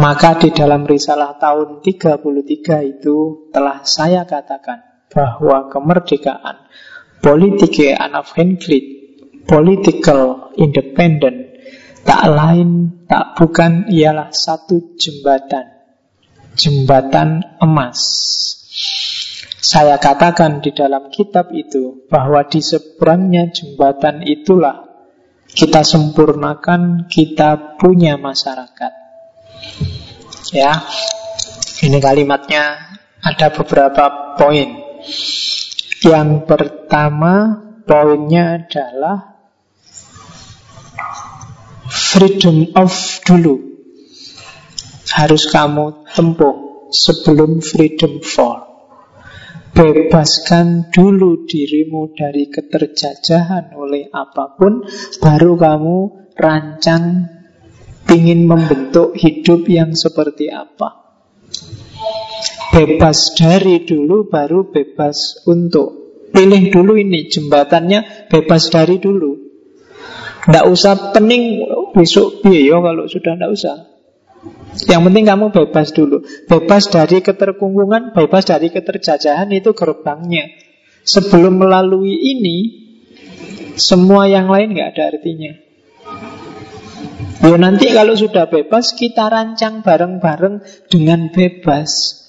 Maka di dalam risalah tahun 33 itu telah saya katakan bahwa kemerdekaan politik Anaf Henklit, political independent, tak lain, tak bukan ialah satu jembatan. Jembatan emas. Saya katakan di dalam kitab itu bahwa di seberangnya jembatan itulah kita sempurnakan, kita punya masyarakat. Ya, ini kalimatnya ada beberapa poin. Yang pertama poinnya adalah freedom of dulu harus kamu tempuh sebelum freedom for. Bebaskan dulu dirimu dari keterjajahan oleh apa pun, baru kamu rancang ingin membentuk hidup yang seperti apa. Bebas dari dulu baru bebas untuk Pilih dulu ini jembatannya bebas dari dulu Tidak usah pening besok biaya kalau sudah tidak usah. Yang penting kamu bebas dulu. Bebas dari keterkungkungan, bebas dari keterjajahan itu gerbangnya. Sebelum melalui ini Semua yang lain nggak ada artinya. Ya nanti kalau sudah bebas kita rancang bareng-bareng dengan bebas.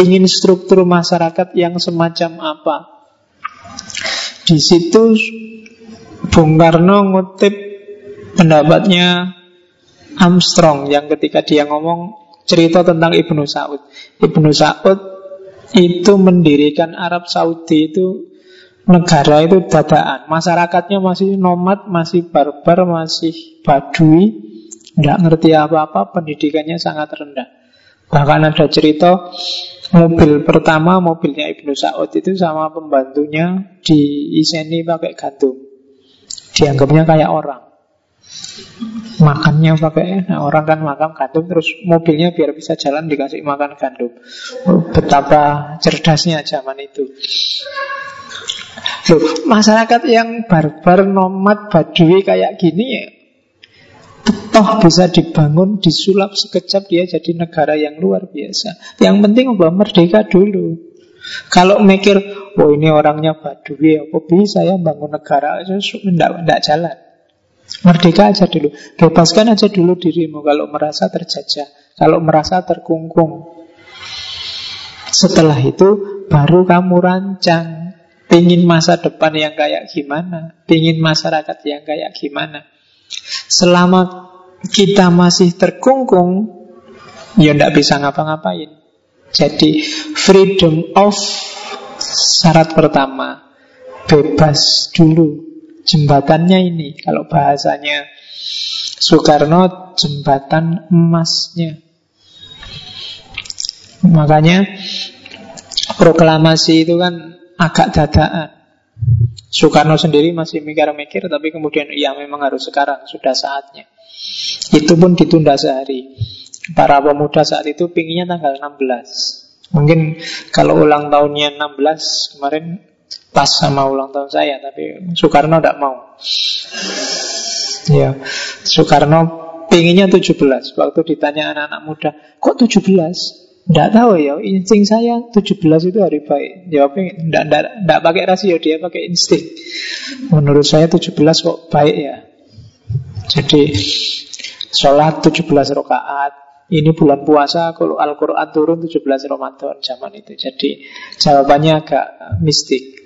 Ingin struktur masyarakat yang semacam apa. Di situ Bung Karno ngutip pendapatnya Armstrong yang ketika dia ngomong cerita tentang Ibnu Saud. Ibnu Saud itu mendirikan Arab Saudi itu negara itu dadaan. Masyarakatnya masih nomad, masih barbar, masih badui, tidak ngerti apa-apa, pendidikannya sangat rendah. Bahkan ada cerita mobil pertama mobilnya Ibnu Saud itu sama pembantunya diiseni pakai gandum. Dianggapnya kayak orang. Makannya pakai nah orang kan makan gandum terus mobilnya biar bisa jalan dikasih makan gandum. Betapa cerdasnya zaman itu. Loh, masyarakat yang barbar, nomad, badui kayak gini ya Toh bisa dibangun, disulap sekejap dia jadi negara yang luar biasa. Yang penting apa? Merdeka dulu. Kalau mikir, oh ini orangnya Badui, apa bisa ya bangun negara? Tidak jalan. Merdeka aja dulu. Bebaskan aja dulu dirimu kalau merasa terjajah. Kalau merasa terkungkung. Setelah itu baru kamu rancang Pingin masa depan yang kayak gimana Pingin masyarakat yang kayak gimana Selama kita masih terkungkung, ya tidak bisa ngapa-ngapain. Jadi freedom of syarat pertama. Bebas dulu. Jembatannya ini kalau bahasanya Soekarno jembatan emasnya. Makanya proklamasi itu kan agak dadaan Soekarno sendiri masih mikir-mikir Tapi kemudian ya memang harus sekarang Sudah saatnya. Itu pun ditunda sehari Para pemuda saat itu pinginnya tanggal 16 Mungkin kalau ulang tahunnya 16 Kemarin pas sama ulang tahun saya Tapi Soekarno tidak mau Ya Soekarno pinginnya 17 Waktu ditanya anak-anak muda Kok 17? Tidak tahu ya, insting saya 17 itu hari baik. Jawabnya tidak, pakai rasio, dia pakai insting. Menurut saya 17 kok baik ya. Jadi sholat 17 rakaat. Ini bulan puasa, kalau Al-Quran turun 17 Ramadan zaman itu. Jadi jawabannya agak mistik.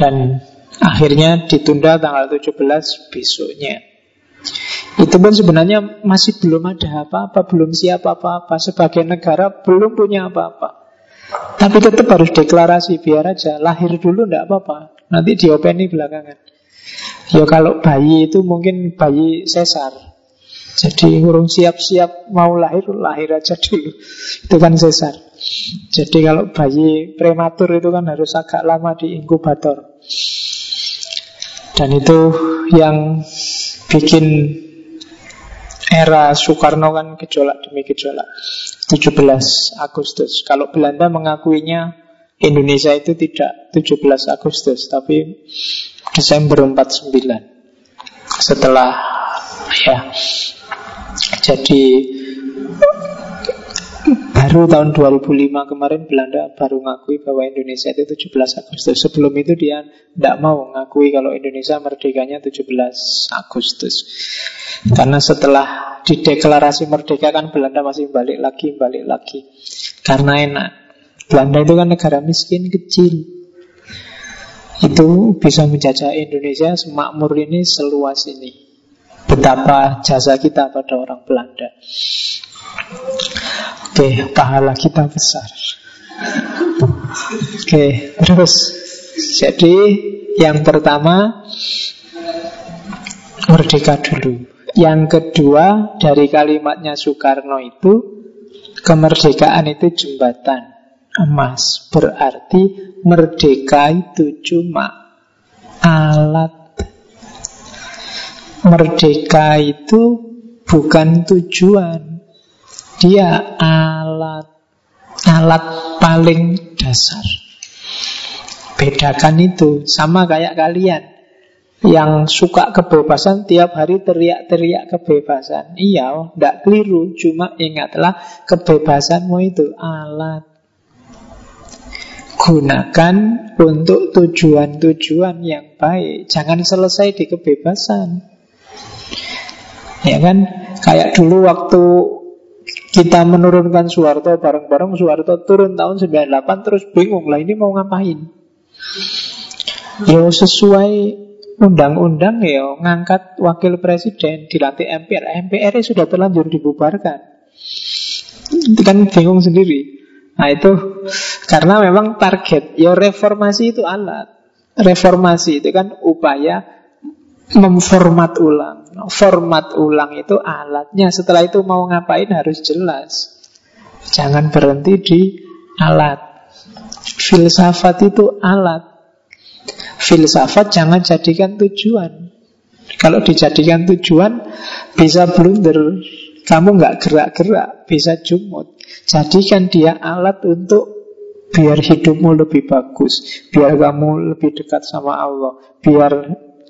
Dan akhirnya ditunda tanggal 17 besoknya. Itu pun sebenarnya masih belum ada apa-apa, belum siap apa-apa. Sebagai negara belum punya apa-apa. Tapi tetap harus deklarasi, biar aja. Lahir dulu tidak apa-apa. Nanti diopeni belakangan. Ya kalau bayi itu mungkin bayi sesar. Jadi urung siap-siap mau lahir, lahir aja dulu. Itu kan sesar. Jadi kalau bayi prematur itu kan harus agak lama di inkubator. Dan itu yang bikin era Soekarno kan gejolak demi gejolak 17 Agustus Kalau Belanda mengakuinya Indonesia itu tidak 17 Agustus Tapi Desember 49 Setelah ya Jadi baru tahun 2005 kemarin Belanda baru ngakui bahwa Indonesia itu 17 Agustus. Sebelum itu dia tidak mau ngakui kalau Indonesia merdekanya 17 Agustus. Karena setelah dideklarasi merdeka kan Belanda masih balik lagi, balik lagi. Karena enak. Belanda itu kan negara miskin kecil. Itu bisa menjajah Indonesia semakmur ini seluas ini. Betapa jasa kita pada orang Belanda. Oke, pahala kita besar. Oke, terus. Jadi yang pertama merdeka dulu. Yang kedua dari kalimatnya Soekarno itu kemerdekaan itu jembatan emas. Berarti merdeka itu cuma alat Merdeka itu bukan tujuan. Dia alat Alat paling dasar. Bedakan itu Sama kayak kalian Yang suka kebebasan Tiap hari teriak-teriak kebebasan. Iya, tidak keliru Cuma ingatlah kebebasanmu itu alat. Gunakan untuk tujuan-tujuan yang baik. Jangan selesai di kebebasan Ya kan? Kayak dulu waktu kita menurunkan Soeharto bareng-bareng Soeharto turun tahun 98 terus bingung lah ini mau ngapain? Ya sesuai undang-undang ya ngangkat wakil presiden dilantik MPR MPR sudah terlanjur dibubarkan. Itu kan bingung sendiri. Nah itu karena memang target ya reformasi itu alat. Reformasi itu kan upaya memformat ulang. Format ulang itu alatnya. Setelah itu mau ngapain harus jelas. Jangan berhenti di alat. Filsafat itu alat. Filsafat jangan jadikan tujuan. Kalau dijadikan tujuan bisa blunder. Kamu nggak gerak-gerak, bisa jumut. Jadikan dia alat untuk biar hidupmu lebih bagus, biar kamu lebih dekat sama Allah, biar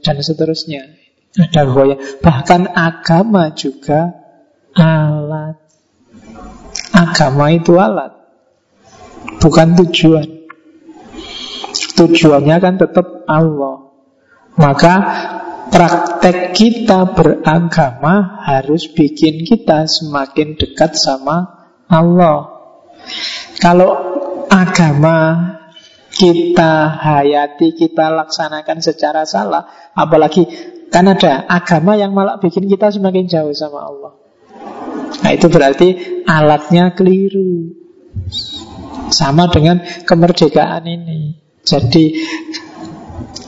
dan seterusnya. Ada goya. Bahkan agama juga alat. Agama itu alat, bukan tujuan. Tujuannya kan tetap Allah. Maka praktek kita beragama harus bikin kita semakin dekat sama Allah. Kalau agama kita hayati, kita laksanakan secara salah, apalagi kan ada agama yang malah bikin kita semakin jauh sama Allah. Nah itu berarti alatnya keliru. Sama dengan kemerdekaan ini. Jadi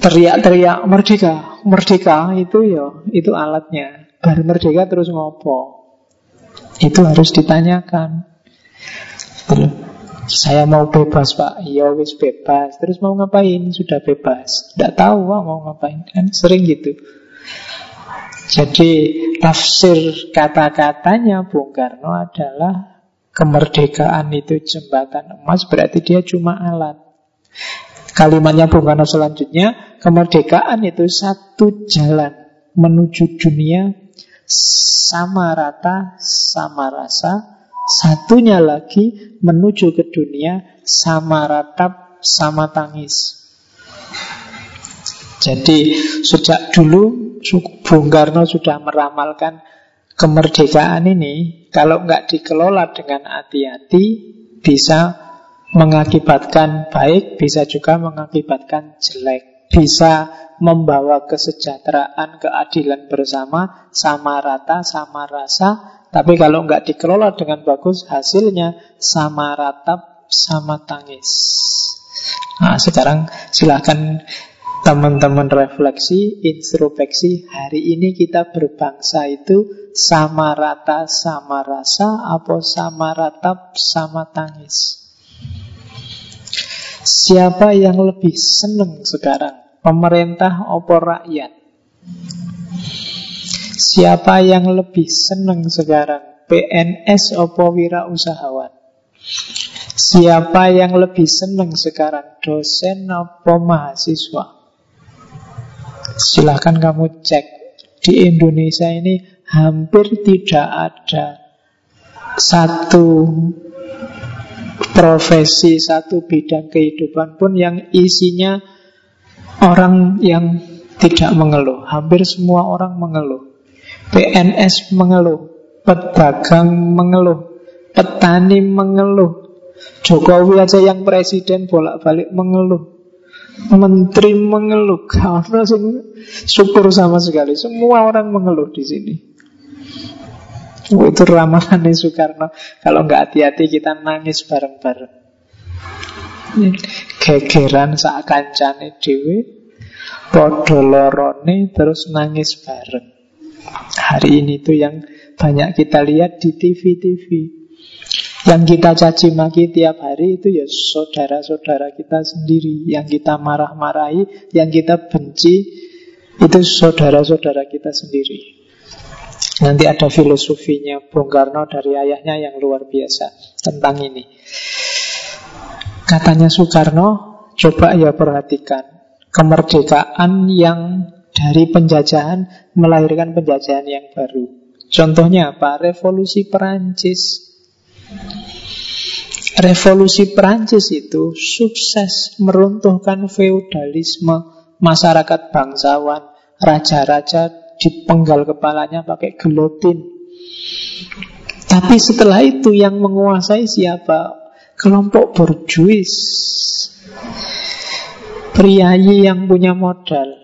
teriak-teriak merdeka, merdeka itu ya itu alatnya. Baru merdeka terus ngopo. Itu harus ditanyakan. Saya mau bebas pak. Ya wis bebas. Terus mau ngapain? Sudah bebas. Tidak tahu pak mau ngapain. Kan sering gitu. Jadi tafsir kata-katanya Bung Karno adalah Kemerdekaan itu jembatan emas Berarti dia cuma alat. Kalimatnya Bung Karno selanjutnya Kemerdekaan itu satu jalan Menuju dunia Sama rata Sama rasa Satunya lagi menuju ke dunia sama ratap, sama tangis. Jadi sejak dulu Bung Karno sudah meramalkan kemerdekaan ini kalau nggak dikelola dengan hati-hati bisa mengakibatkan baik, bisa juga mengakibatkan jelek. Bisa membawa kesejahteraan, keadilan bersama, sama rata, sama rasa, tapi kalau nggak dikelola dengan bagus, hasilnya sama ratap, sama tangis. Nah, sekarang silahkan teman-teman refleksi, introspeksi. Hari ini kita berbangsa itu sama rata, sama rasa, apa sama ratap, sama tangis. Siapa yang lebih senang sekarang? Pemerintah apa rakyat? Siapa yang lebih senang sekarang? PNS opo wira usahawan? Siapa yang lebih senang sekarang? Dosen opo mahasiswa? Silahkan kamu cek Di Indonesia ini hampir tidak ada satu profesi, satu bidang kehidupan pun yang isinya orang yang tidak mengeluh. Hampir semua orang mengeluh. PNS mengeluh, pedagang mengeluh, petani mengeluh. Jokowi aja yang presiden bolak-balik mengeluh. Menteri mengeluh, <laughs> karena syukur sama sekali. Semua orang mengeluh di sini. Oh, itu ramalan Soekarno. Kalau nggak hati-hati kita nangis bareng-bareng. Gegeran saat kancane dewi Podo lorone terus nangis bareng Hari ini tuh yang banyak kita lihat di TV-TV Yang kita caci maki tiap hari itu ya saudara-saudara kita sendiri. Yang kita marah-marahi, yang kita benci Itu saudara-saudara kita sendiri. Nanti ada filosofinya Bung Karno dari ayahnya yang luar biasa tentang ini. Katanya Soekarno, coba ya perhatikan kemerdekaan yang dari penjajahan melahirkan penjajahan yang baru. Contohnya apa? Revolusi Perancis. Revolusi Perancis itu sukses meruntuhkan feudalisme masyarakat bangsawan, raja-raja dipenggal kepalanya pakai gelotin. Tapi setelah itu yang menguasai siapa? Kelompok borjuis. Priayi yang punya modal.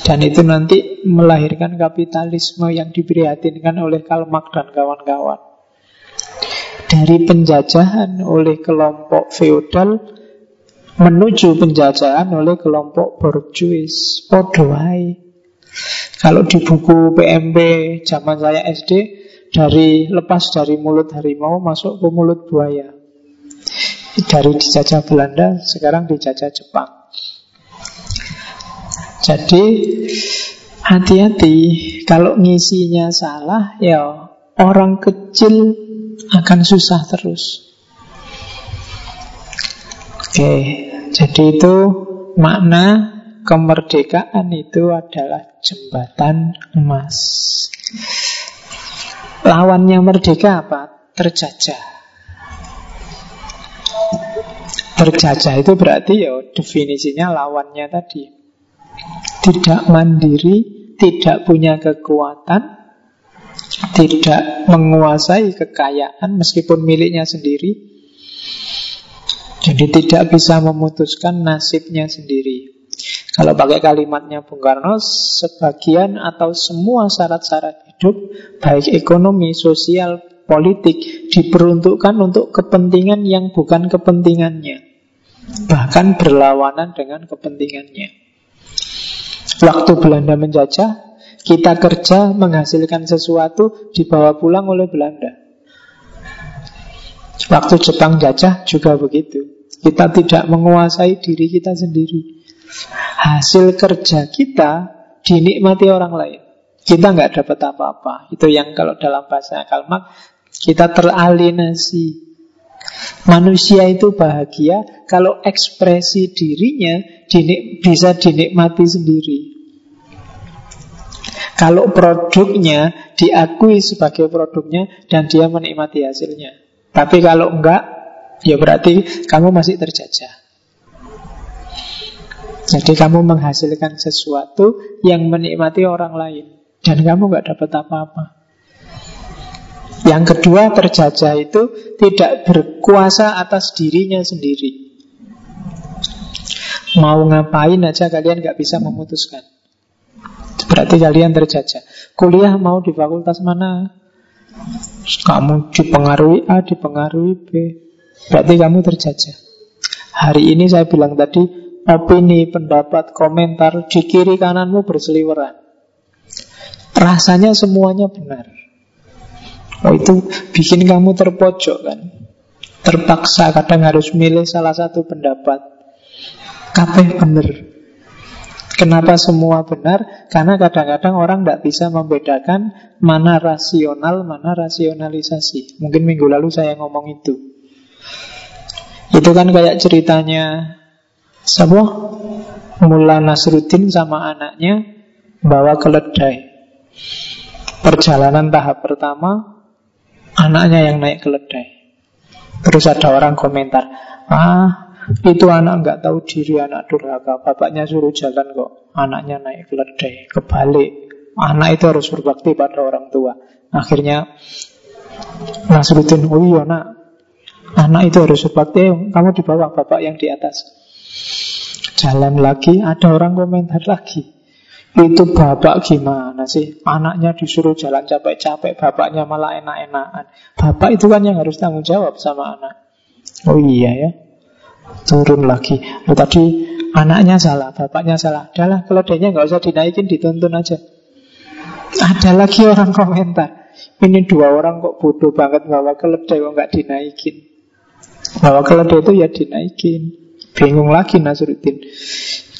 Dan itu nanti melahirkan kapitalisme yang diprihatinkan oleh Karl Marx dan kawan-kawan. Dari penjajahan oleh kelompok feodal menuju penjajahan oleh kelompok borjuis. Podoai. Kalau di buku PMP zaman saya SD dari lepas dari mulut harimau masuk ke mulut buaya. Dari dijajah Belanda sekarang dijajah Jepang. Jadi hati-hati kalau ngisinya salah ya orang kecil akan susah terus. Oke, jadi itu makna kemerdekaan itu adalah jembatan emas. Lawannya merdeka apa? Terjajah. Terjajah itu berarti ya definisinya lawannya tadi. Tidak mandiri, tidak punya kekuatan, tidak menguasai kekayaan meskipun miliknya sendiri. Jadi tidak bisa memutuskan nasibnya sendiri. Kalau pakai kalimatnya Bung Karno, sebagian atau semua syarat-syarat hidup, baik ekonomi, sosial, politik, diperuntukkan untuk kepentingan yang bukan kepentingannya. Bahkan berlawanan dengan kepentingannya. Waktu Belanda menjajah, kita kerja menghasilkan sesuatu dibawa pulang oleh Belanda. Waktu Jepang jajah juga begitu. Kita tidak menguasai diri kita sendiri. Hasil kerja kita dinikmati orang lain. Kita nggak dapat apa-apa. Itu yang kalau dalam bahasa Kalmak kita teralienasi. Manusia itu bahagia kalau ekspresi dirinya dinik, bisa dinikmati sendiri. Kalau produknya diakui sebagai produknya dan dia menikmati hasilnya. Tapi kalau enggak, ya berarti kamu masih terjajah. Jadi kamu menghasilkan sesuatu yang menikmati orang lain dan kamu nggak dapat apa-apa. Yang kedua terjajah itu tidak berkuasa atas dirinya sendiri. Mau ngapain aja kalian nggak bisa memutuskan. Berarti kalian terjajah. Kuliah mau di fakultas mana? Kamu dipengaruhi A, dipengaruhi B. Berarti kamu terjajah. Hari ini saya bilang tadi opini, pendapat, komentar di kiri kananmu berseliweran. Rasanya semuanya benar. Oh itu bikin kamu terpojok kan. Terpaksa kadang harus milih salah satu pendapat. Kabeh benar. Kenapa semua benar? Karena kadang-kadang orang tidak bisa membedakan mana rasional, mana rasionalisasi. Mungkin minggu lalu saya ngomong itu. Itu kan kayak ceritanya Siapa? Mula Nasruddin sama anaknya bawa keledai. Perjalanan tahap pertama Anaknya yang naik keledai Terus ada orang komentar Ah itu anak nggak tahu diri anak durhaka Bapaknya suruh jalan kok Anaknya naik keledai Kebalik Anak itu harus berbakti pada orang tua Akhirnya Nasruddin Oh iya nak Anak itu harus berbakti Kamu di bawah bapak yang di atas Jalan lagi Ada orang komentar lagi itu bapak gimana sih? Anaknya disuruh jalan capek-capek, bapaknya malah enak-enakan. Bapak itu kan yang harus tanggung jawab sama anak. Oh iya ya. Turun lagi. Oh, tadi anaknya salah, bapaknya salah. Adalah keledainya nggak usah dinaikin, dituntun aja. Ada lagi orang komentar. Ini dua orang kok bodoh banget bawa keledai kok nggak dinaikin. Bawa keledai itu ya dinaikin. Bingung lagi Nasruddin.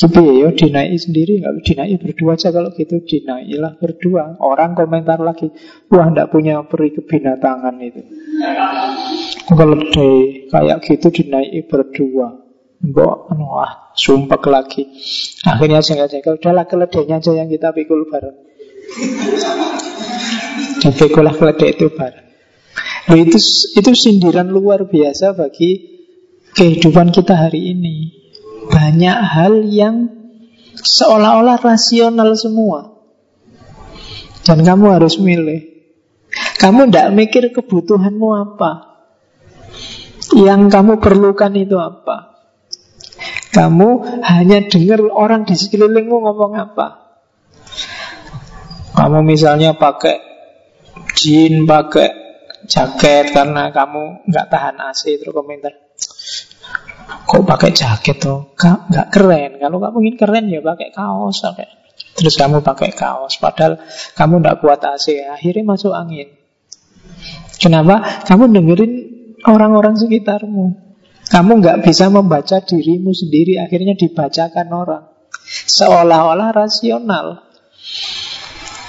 Tapi ya, dinaik sendiri nggak dinaik berdua aja kalau gitu dinailah berdua. Orang komentar lagi, wah ndak punya peri kebinatangan itu. Keledai kayak gitu dinaik berdua. Mbok, wah sumpah lagi. Akhirnya jengkel-jengkel, udahlah keledainya aja yang kita pikul bareng. Dipikulah keledai itu bareng. Nah, itu, itu sindiran luar biasa bagi kehidupan kita hari ini. Banyak hal yang seolah-olah rasional semua. Dan kamu harus milih. Kamu tidak mikir kebutuhanmu apa. Yang kamu perlukan itu apa. Kamu hanya dengar orang di sekelilingmu ngomong apa. Kamu misalnya pakai jin, pakai jaket karena kamu nggak tahan AC terus komentar Kok pakai jaket tuh? Nggak keren. Kalau kamu ingin keren ya pakai kaos. Pakai. Terus kamu pakai kaos. Padahal kamu nggak kuat AC. Akhirnya masuk angin. Kenapa? Kamu dengerin orang-orang sekitarmu. Kamu nggak bisa membaca dirimu sendiri. Akhirnya dibacakan orang. Seolah-olah rasional.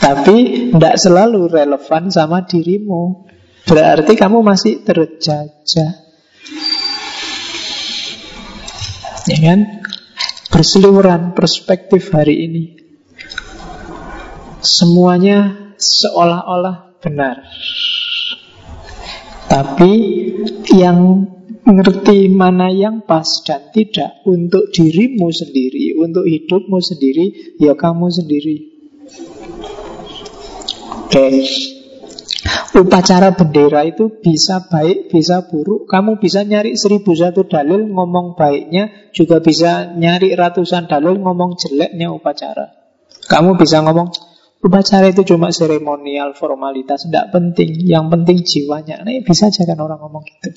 Tapi tidak selalu relevan sama dirimu. Berarti kamu masih terjajah. Ya kan? Berseliweran perspektif hari ini. Semuanya seolah-olah benar. Tapi yang mengerti mana yang pas dan tidak untuk dirimu sendiri, untuk hidupmu sendiri, ya kamu sendiri. Oke. Okay. Upacara bendera itu bisa baik, bisa buruk. Kamu bisa nyari seribu satu dalil ngomong baiknya, juga bisa nyari ratusan dalil ngomong jeleknya upacara. Kamu bisa ngomong upacara itu cuma seremonial, formalitas, tidak penting. Yang penting jiwanya. Nah, bisa aja kan orang ngomong gitu.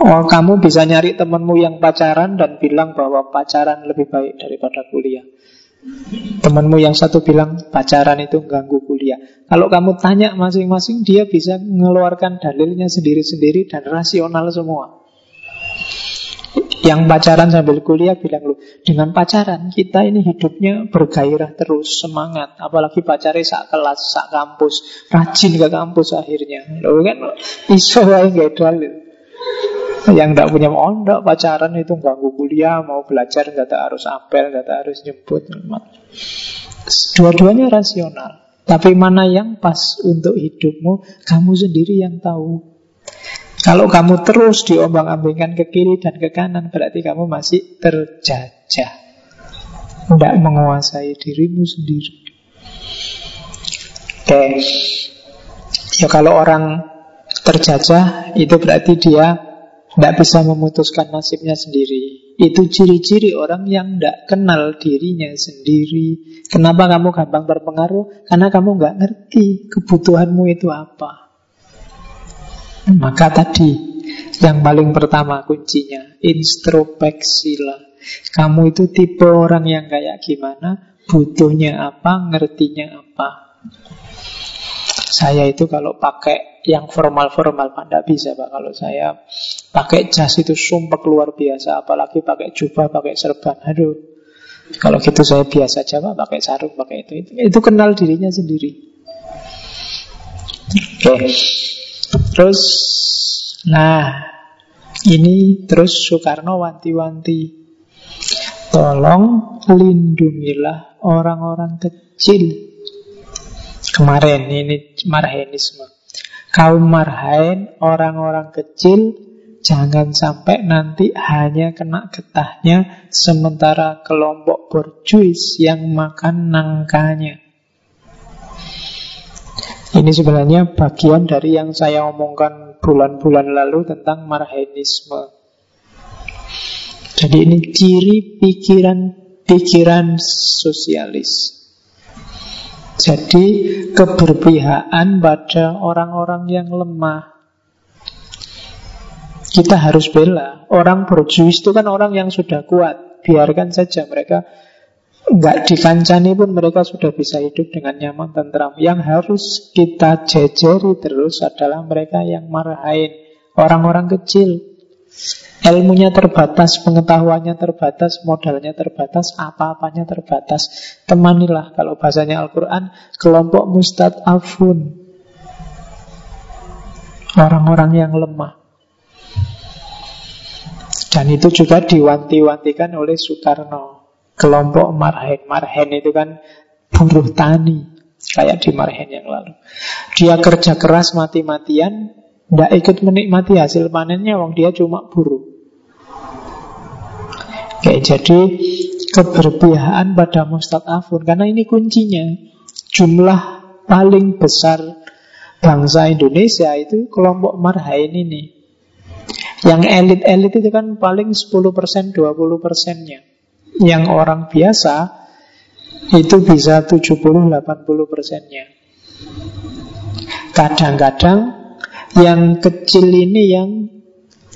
Oh, kamu bisa nyari temanmu yang pacaran dan bilang bahwa pacaran lebih baik daripada kuliah. Temanmu yang satu bilang pacaran itu ganggu kuliah. Kalau kamu tanya masing-masing, dia bisa mengeluarkan dalilnya sendiri-sendiri dan rasional semua. Yang pacaran sambil kuliah bilang lu dengan pacaran kita ini hidupnya bergairah terus semangat apalagi pacarnya sak kelas sak kampus rajin ke kampus akhirnya lo kan iso nggak dalil yang tidak punya mondok pacaran itu ganggu kuliah, mau belajar nggak harus apel, nggak harus jemput. Dua-duanya rasional. Tapi mana yang pas untuk hidupmu, kamu sendiri yang tahu. Kalau kamu terus diombang-ambingkan ke kiri dan ke kanan, berarti kamu masih terjajah. Tidak menguasai dirimu sendiri. Oke. Ya kalau orang terjajah, itu berarti dia tidak bisa memutuskan nasibnya sendiri. Itu ciri-ciri orang yang tidak kenal dirinya sendiri. Kenapa kamu gampang berpengaruh? Karena kamu nggak ngerti kebutuhanmu itu apa. Maka tadi yang paling pertama kuncinya Introspeksilah Kamu itu tipe orang yang kayak gimana? Butuhnya apa, ngertinya apa Saya itu kalau pakai yang formal-formal Pak, tidak bisa Pak Kalau saya Pakai jas itu sumpah luar biasa, apalagi pakai jubah, pakai serban. Aduh, kalau gitu saya biasa aja pak, pakai sarung, pakai itu, itu. Itu kenal dirinya sendiri. Oke, okay. terus, nah, ini terus Soekarno wanti-wanti. Tolong lindungilah orang-orang kecil. Kemarin ini marhenisme. Kaum marhain, orang-orang kecil Jangan sampai nanti hanya kena getahnya Sementara kelompok borjuis yang makan nangkanya. Ini sebenarnya bagian dari yang saya omongkan bulan-bulan lalu tentang marhenisme Jadi ini ciri pikiran-pikiran sosialis jadi keberpihakan pada orang-orang yang lemah kita harus bela. Orang berjuis itu kan orang yang sudah kuat. Biarkan saja mereka nggak dikancani pun mereka sudah bisa hidup dengan nyaman tentram. Yang harus kita jejeri terus adalah mereka yang marahin. Orang-orang kecil. Ilmunya terbatas, pengetahuannya terbatas, modalnya terbatas, apa-apanya terbatas. Temanilah kalau bahasanya Al-Quran, kelompok mustad'afun. Orang-orang yang lemah. Dan itu juga diwanti-wantikan oleh Soekarno. Kelompok Marhen. Marhen itu kan buruh tani. Kayak di Marhen yang lalu. Dia kerja keras mati-matian. Tidak ikut menikmati hasil panennya. Wong dia cuma buruh. Oke, jadi keberpihakan pada Afun Karena ini kuncinya. Jumlah paling besar bangsa Indonesia itu kelompok Marhain ini. Yang elit-elit itu kan paling 10%, 20% nya Yang orang biasa itu bisa 70-80% nya Kadang-kadang yang kecil ini yang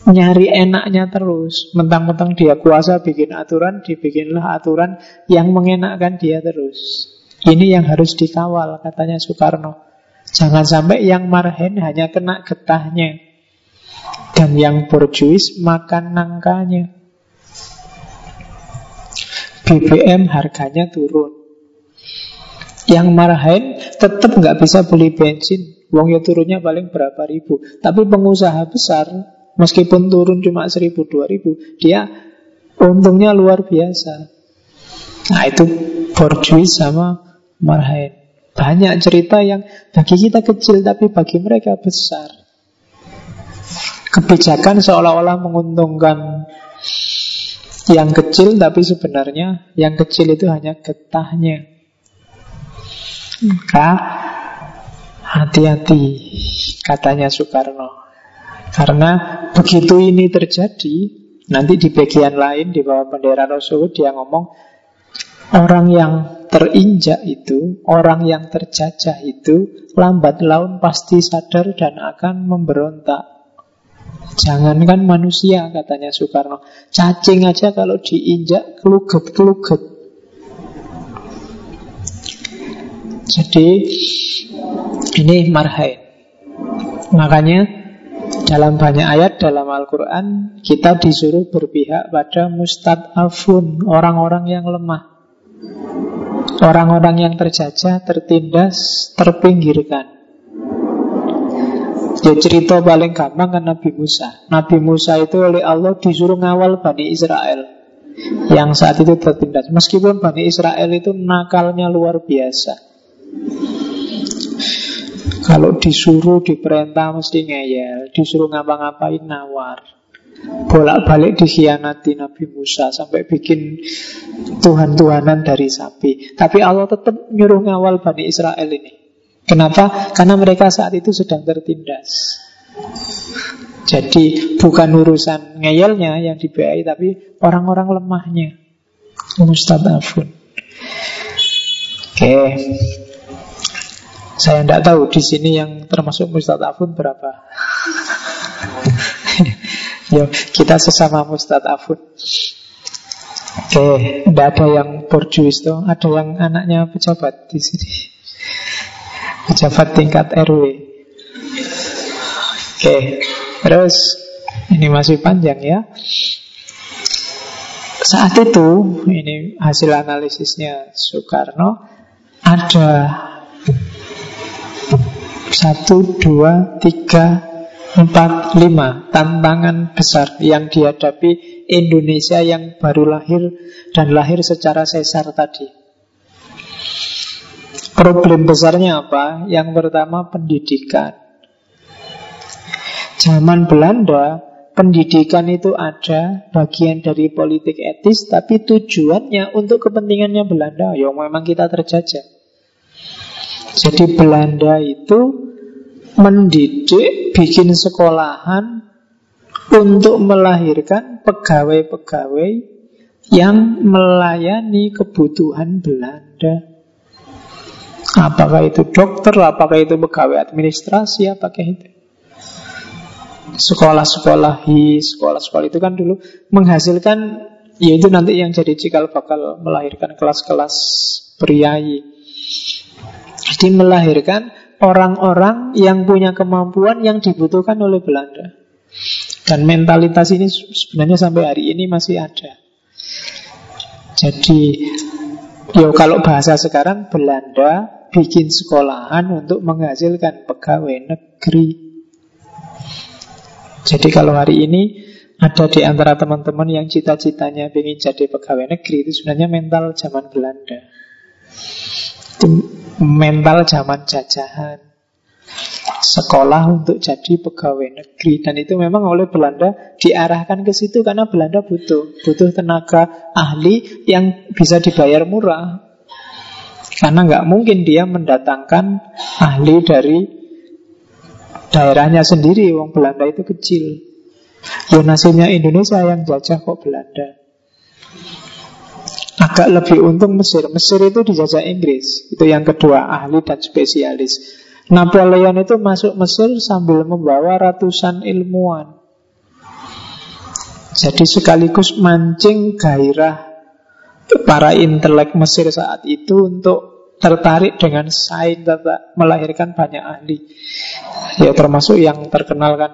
nyari enaknya terus Mentang-mentang dia kuasa bikin aturan Dibikinlah aturan yang mengenakkan dia terus Ini yang harus dikawal katanya Soekarno Jangan sampai yang marhen hanya kena getahnya dan yang borjuis makan nangkanya. BBM harganya turun. Yang marahin tetap nggak bisa beli bensin. Wong ya turunnya paling berapa ribu. Tapi pengusaha besar, meskipun turun cuma seribu dua ribu, dia untungnya luar biasa. Nah itu borjuis sama marahin. Banyak cerita yang bagi kita kecil tapi bagi mereka besar. Kebijakan seolah-olah menguntungkan yang kecil tapi sebenarnya yang kecil itu hanya getahnya. Maka hati-hati katanya Soekarno. Karena begitu ini terjadi, nanti di bagian lain di bawah bendera Rasul dia ngomong orang yang terinjak itu, orang yang terjajah itu lambat laun pasti sadar dan akan memberontak. Jangankan manusia katanya Soekarno. Cacing aja kalau diinjak keluget-keluget. Jadi ini marhain. Makanya dalam banyak ayat dalam Al-Quran Kita disuruh berpihak pada mustad'afun Orang-orang yang lemah. Orang-orang yang terjajah, tertindas, terpinggirkan. Ya cerita paling gampang kan Nabi Musa. Nabi Musa itu oleh Allah disuruh ngawal Bani Israel. Yang saat itu tertindas. Meskipun Bani Israel itu nakalnya luar biasa Kalau disuruh diperintah mesti ngeyel Disuruh ngapa-ngapain nawar Bolak-balik dikhianati Nabi Musa Sampai bikin Tuhan-Tuhanan dari sapi Tapi Allah tetap nyuruh ngawal Bani Israel ini Kenapa? Karena mereka saat itu sedang tertindas. Jadi bukan urusan ngeyelnya yang dibiayai tapi orang-orang lemahnya. Mustadafun. Oke. Saya tidak tahu di sini yang termasuk mustadafun berapa. <laughs> Yo, kita sesama mustadafun. Oke, tidak ada yang borjuis tuh, ada yang anaknya pejabat di sini pejabat tingkat RW. Oke, terus ini masih panjang ya. Saat itu, ini hasil analisisnya Soekarno, ada satu, dua, tiga, empat, lima tantangan besar yang dihadapi Indonesia yang baru lahir dan lahir secara sesar tadi. Problem besarnya apa? Yang pertama pendidikan. Zaman Belanda, pendidikan itu ada bagian dari politik etis, tapi tujuannya untuk kepentingannya Belanda. Ya memang kita terjajah. Jadi Belanda itu mendidik, bikin sekolahan untuk melahirkan pegawai-pegawai yang melayani kebutuhan Belanda. Apakah itu dokter, apakah itu pegawai administrasi, apakah itu sekolah-sekolah hi, sekolah-sekolah itu kan dulu menghasilkan yaitu nanti yang jadi cikal bakal melahirkan kelas-kelas priai. Jadi melahirkan orang-orang yang punya kemampuan yang dibutuhkan oleh Belanda. Dan mentalitas ini sebenarnya sampai hari ini masih ada. Jadi, ya kalau bahasa sekarang Belanda bikin sekolahan untuk menghasilkan pegawai negeri. Jadi kalau hari ini ada di antara teman-teman yang cita-citanya ingin jadi pegawai negeri itu sebenarnya mental zaman Belanda. Mental zaman jajahan. Sekolah untuk jadi pegawai negeri dan itu memang oleh Belanda diarahkan ke situ karena Belanda butuh butuh tenaga ahli yang bisa dibayar murah karena nggak mungkin dia mendatangkan ahli dari daerahnya sendiri. Wong Belanda itu kecil. Ya nasibnya Indonesia yang jajah kok Belanda. Agak lebih untung Mesir. Mesir itu dijajah Inggris. Itu yang kedua, ahli dan spesialis. Napoleon itu masuk Mesir sambil membawa ratusan ilmuwan. Jadi sekaligus mancing gairah para intelek Mesir saat itu untuk tertarik dengan sains melahirkan banyak ahli. Ya termasuk yang terkenal kan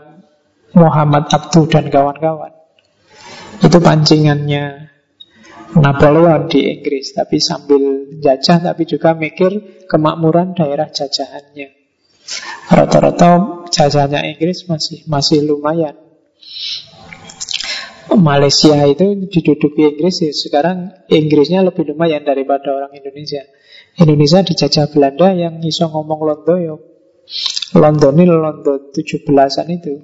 Muhammad Abduh dan kawan-kawan. Itu pancingannya Napoleon di Inggris, tapi sambil jajah tapi juga mikir kemakmuran daerah jajahannya. Rata-rata jajahannya Inggris masih masih lumayan. Malaysia itu diduduki Inggris ya. Sekarang Inggrisnya lebih lumayan daripada orang Indonesia. Indonesia dijajah Belanda yang iso ngomong Londo ya. London ini Londo 17-an itu.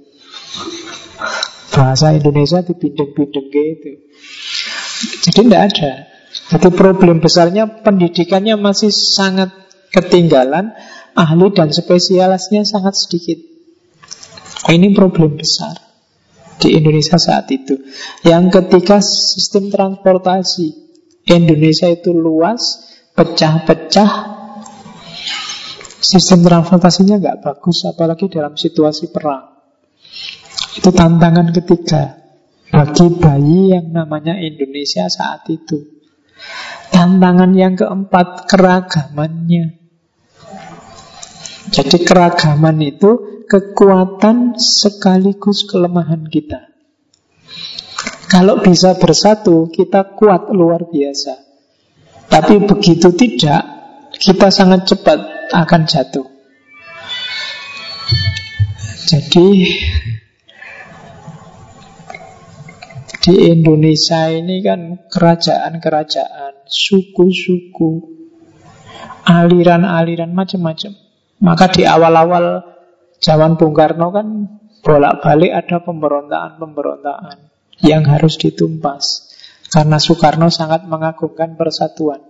Bahasa Indonesia dipindeng-pindeng gitu. Jadi tidak ada. Jadi problem besarnya pendidikannya masih sangat ketinggalan, ahli dan spesialisnya sangat sedikit. Ini problem besar di Indonesia saat itu. Yang ketiga sistem transportasi. Indonesia itu luas, pecah-pecah. Sistem transportasinya nggak bagus, apalagi dalam situasi perang. Itu tantangan ketiga bagi bayi yang namanya Indonesia saat itu. Tantangan yang keempat keragamannya. Jadi keragaman itu kekuatan sekaligus kelemahan kita. Kalau bisa bersatu, kita kuat luar biasa. Tapi begitu tidak, kita sangat cepat akan jatuh. Jadi di Indonesia ini kan kerajaan-kerajaan, suku-suku, aliran-aliran macam-macam. Maka di awal-awal Zaman Bung Karno kan bolak-balik ada pemberontakan-pemberontakan yang harus ditumpas. Karena Soekarno sangat mengagungkan persatuan.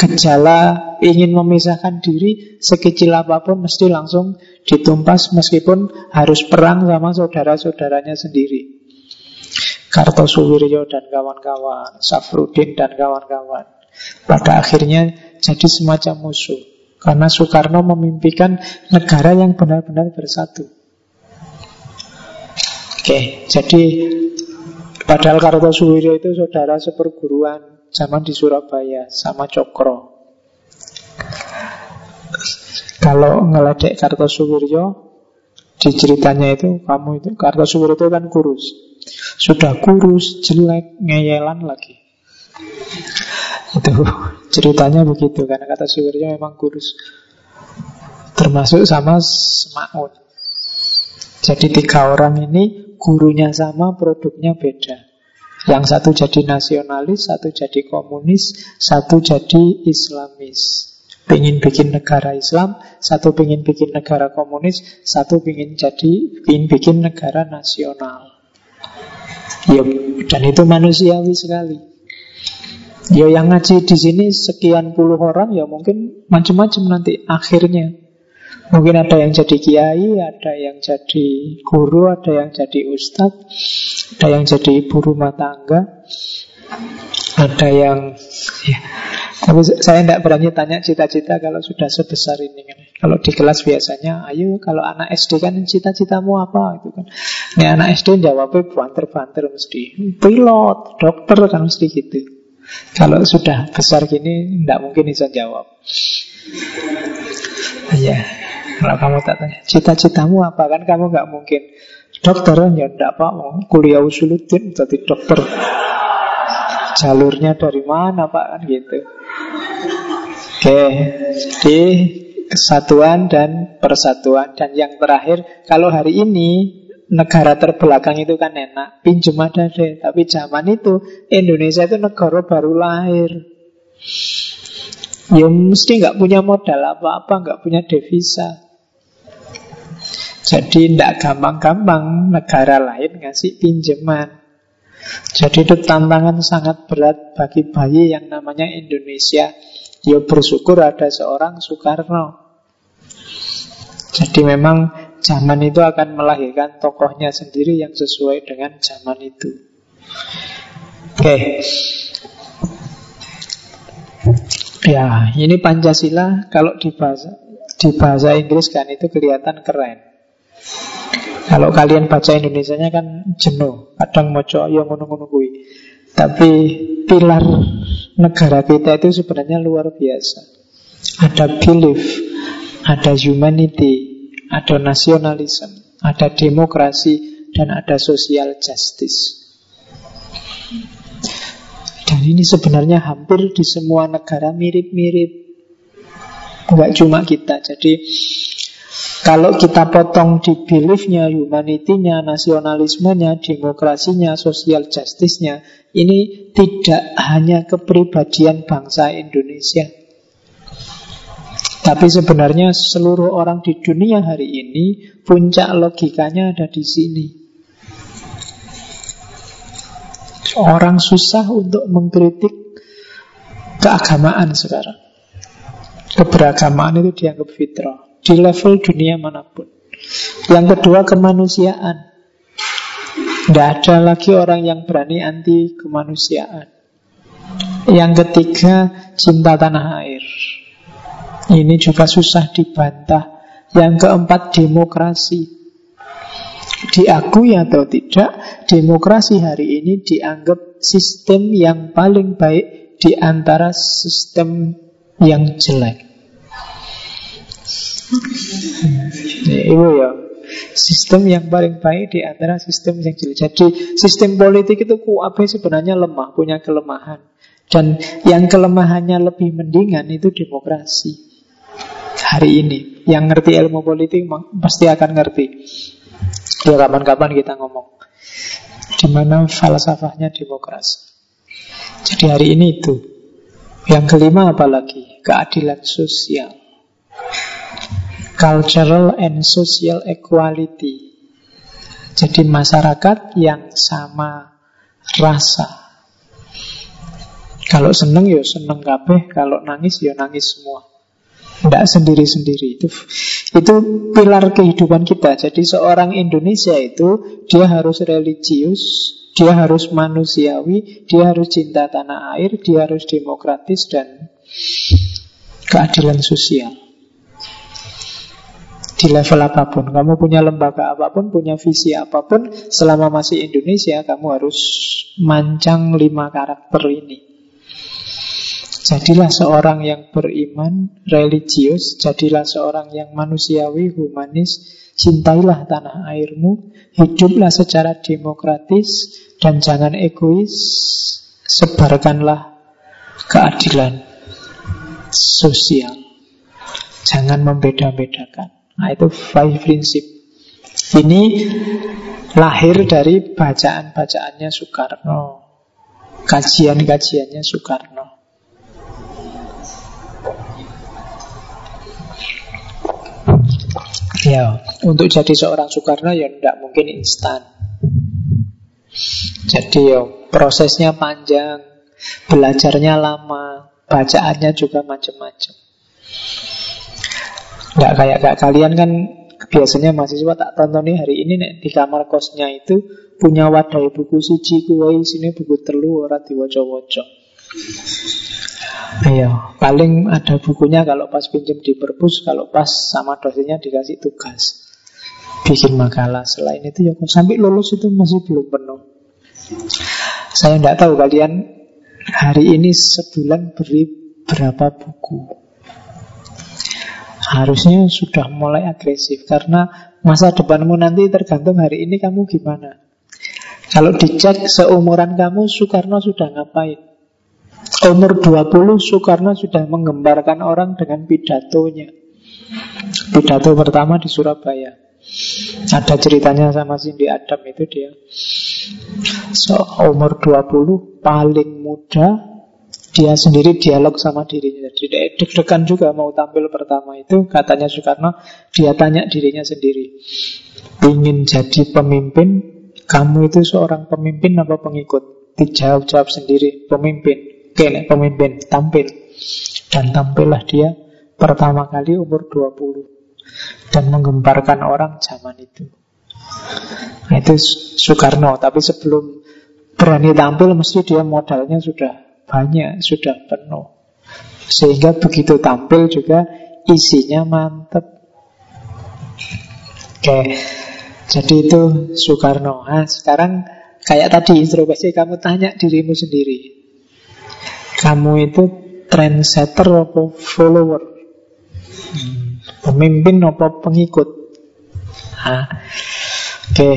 Gejala ingin memisahkan diri sekecil apa pun mesti langsung ditumpas meskipun harus perang sama saudara-saudaranya sendiri. Kartosuwiryo dan kawan-kawan, Safrudin dan kawan-kawan. Pada akhirnya jadi semacam musuh. Karena Soekarno memimpikan negara yang benar-benar bersatu. Oke, jadi padahal Kartosuwiryo itu saudara seperguruan zaman di Surabaya sama Cokro. Kalau ngeledek Kartosuwiryo di ceritanya itu kamu itu Kartosuwiryo itu kan kurus. Sudah kurus, jelek, ngeyelan lagi. Itu ceritanya begitu karena kata Suwiryo memang kurus. Termasuk sama Semaun. Jadi tiga orang ini gurunya sama, produknya beda. Yang satu jadi nasionalis, satu jadi komunis, satu jadi Islamis. Pengen bikin negara Islam, satu pengen bikin negara komunis, satu pengen jadi pengen bikin negara nasional. Ya, dan itu manusiawi sekali. Ya yang ngaji di sini sekian puluh orang ya mungkin macam-macam nanti akhirnya. Mungkin ada yang jadi kiai, ada yang jadi guru, ada yang jadi ustadz, ada yang jadi ibu rumah tangga, ada yang ya, tapi saya tidak berani tanya cita-cita kalau sudah sebesar ini kan. Kalau di kelas biasanya, ayo kalau anak SD kan cita-citamu apa itu kan. Ini anak SD jawabnya banter-banter mesti. Pilot, dokter kan mesti gitu. Kalau sudah besar gini, tidak mungkin bisa jawab. Ya, kalau kamu tak tanya, cita-citamu apa kan kamu nggak mungkin. Dokter ya tidak apa, kuliah usuluddin jadi dokter. Jalurnya dari mana pak kan gitu. Oke, jadi kesatuan dan persatuan. Dan yang terakhir kalau hari ini negara terbelakang itu kan enak pinjem ada deh tapi zaman itu Indonesia itu negara baru lahir. Ya mesti nggak punya modal apa-apa nggak punya devisa. Jadi tidak gampang-gampang negara lain ngasih pinjaman. Jadi itu tantangan sangat berat bagi bayi yang namanya Indonesia. Ya bersyukur ada seorang Soekarno. Jadi memang zaman itu akan melahirkan tokohnya sendiri yang sesuai dengan zaman itu. Oke. Ya, ini Pancasila kalau di bahasa di bahasa Inggris kan itu kelihatan keren. Kalau kalian baca Indonesia-nya kan jenuh, kadang moco ya ngono-ngono kuwi. Tapi pilar negara kita itu sebenarnya luar biasa. Ada belief, ada humanity, ada nasionalisme, ada demokrasi, dan ada social justice. Dan ini sebenarnya hampir di semua negara mirip-mirip. Enggak cuma kita. Jadi kalau kita potong di beliefnya, humanity-nya, nasionalismenya, demokrasinya, social justice-nya, ini tidak hanya kepribadian bangsa Indonesia. Tapi sebenarnya seluruh orang di dunia hari ini puncak logikanya ada di sini. Orang susah untuk mengkritik keagamaan sekarang. Keberagamaan itu dianggap fitrah di level dunia mana pun. Yang kedua kemanusiaan. Tidak ada lagi orang yang berani anti kemanusiaan. Yang ketiga cinta tanah air. Ini juga susah dibantah. Yang keempat demokrasi. Diakui atau tidak, demokrasi hari ini dianggap sistem yang paling baik di antara sistem yang jelek. Ibu ya Sistem yang paling baik di antara sistem yang jelek Jadi sistem politik itu kuabe sebenarnya lemah Punya kelemahan. Dan yang kelemahannya lebih mendingan itu demokrasi. Hari ini Yang ngerti ilmu politik pasti akan ngerti. Ya kapan-kapan kita ngomong. Di mana falsafahnya demokrasi. Jadi hari ini itu. Yang kelima apalagi? Keadilan sosial Cultural and social equality. Jadi masyarakat yang sama rasa. Kalau seneng ya seneng kabeh. Kalau nangis ya nangis semua. Tidak sendiri-sendiri. Itu Itu pilar kehidupan kita. Jadi seorang Indonesia itu Dia harus religius Dia harus manusiawi Dia harus cinta tanah air Dia harus demokratis dan Keadilan sosial di level apa pun. Kamu punya lembaga apa pun, punya visi apa pun, selama masih Indonesia, kamu harus mancang lima karakter ini. Jadilah seorang yang beriman, religius, jadilah seorang yang manusiawi, humanis, cintailah tanah airmu, hiduplah secara demokratis, dan jangan egois, sebarkanlah keadilan sosial. Jangan membeda-bedakan. Nah, itu five prinsip. Ini lahir dari bacaan-bacaannya Soekarno. Kajian-kajiannya Soekarno. Ya, untuk jadi seorang Soekarno ya tidak mungkin instan. Jadi ya, prosesnya panjang, belajarnya lama, bacaannya juga macam-macam. Nggak kayak kayak kalian kan biasanya mahasiswa tak tonton nih hari ini nih, di kamar kosnya itu punya wadah buku suci kuwai sini buku telu ora diwaca-waca. Ayo, paling ada bukunya kalau pas pinjam di perpus, kalau pas sama dosennya dikasih tugas bikin makalah. Selain itu ya sampai lulus itu masih belum penuh. Saya tidak tahu kalian hari ini sebulan beri berapa buku. Harusnya sudah mulai agresif karena masa depanmu nanti tergantung hari ini kamu gimana. Kalau dicek seumuran kamu Soekarno sudah ngapain? Umur 20 Soekarno sudah menggembarkan orang dengan pidatonya. Pidato pertama di Surabaya. Ada ceritanya sama Cindy Adam itu dia. So, umur 20 paling muda dia sendiri dialog sama dirinya. Jadi deg-degan juga mau tampil pertama itu katanya Soekarno dia tanya dirinya sendiri. Ingin jadi pemimpin, kamu itu seorang pemimpin apa pengikut? Dijawab-jawab sendiri, pemimpin. Oke, pemimpin, tampil. Dan tampillah dia pertama kali umur 20 dan menggemparkan orang zaman itu. Nah, itu Soekarno, tapi sebelum berani tampil mesti dia modalnya sudah banyak, sudah penuh. Sehingga begitu tampil juga isinya mantep. Oke, jadi itu Soekarno. Nah, sekarang kayak tadi introspeksi kamu tanya dirimu sendiri. Kamu itu trendsetter atau follower? Hmm, pemimpin apa pengikut? Nah, Oke,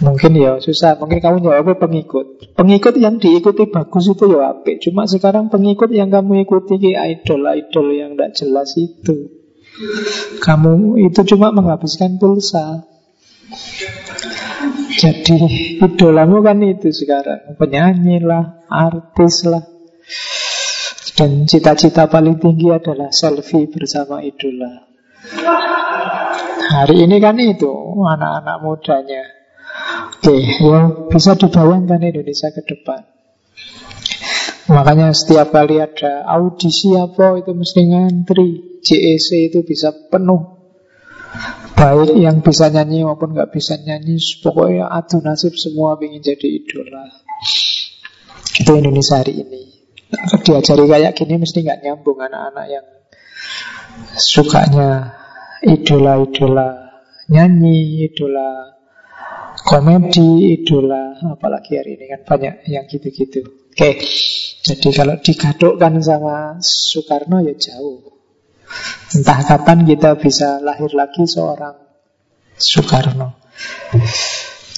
mungkin ya susah. Mungkin kamu jawabnya pengikut. Pengikut yang diikuti bagus itu ya apik. Cuma sekarang pengikut yang kamu ikuti ki idol-idol yang tidak jelas itu. Kamu itu cuma menghabiskan pulsa. Jadi idolamu kan itu sekarang Penyanyi lah, artis lah Dan cita-cita paling tinggi adalah selfie bersama idola Hari ini kan itu anak-anak mudanya. Oke, ya bisa dibayangkan Indonesia ke depan. Makanya setiap kali ada audisi apa itu mesti ngantri. JEC itu bisa penuh. Baik yang bisa nyanyi maupun nggak bisa nyanyi, pokoknya adu nasib semua ingin jadi idola. Itu Indonesia hari ini. Diajari kayak gini mesti nggak nyambung anak-anak yang sukanya idola-idola nyanyi, idola komedi, idola apalagi hari ini kan banyak yang gitu-gitu. Oke, jadi kalau digadukkan sama Soekarno ya jauh. Entah kapan kita bisa lahir lagi seorang Soekarno.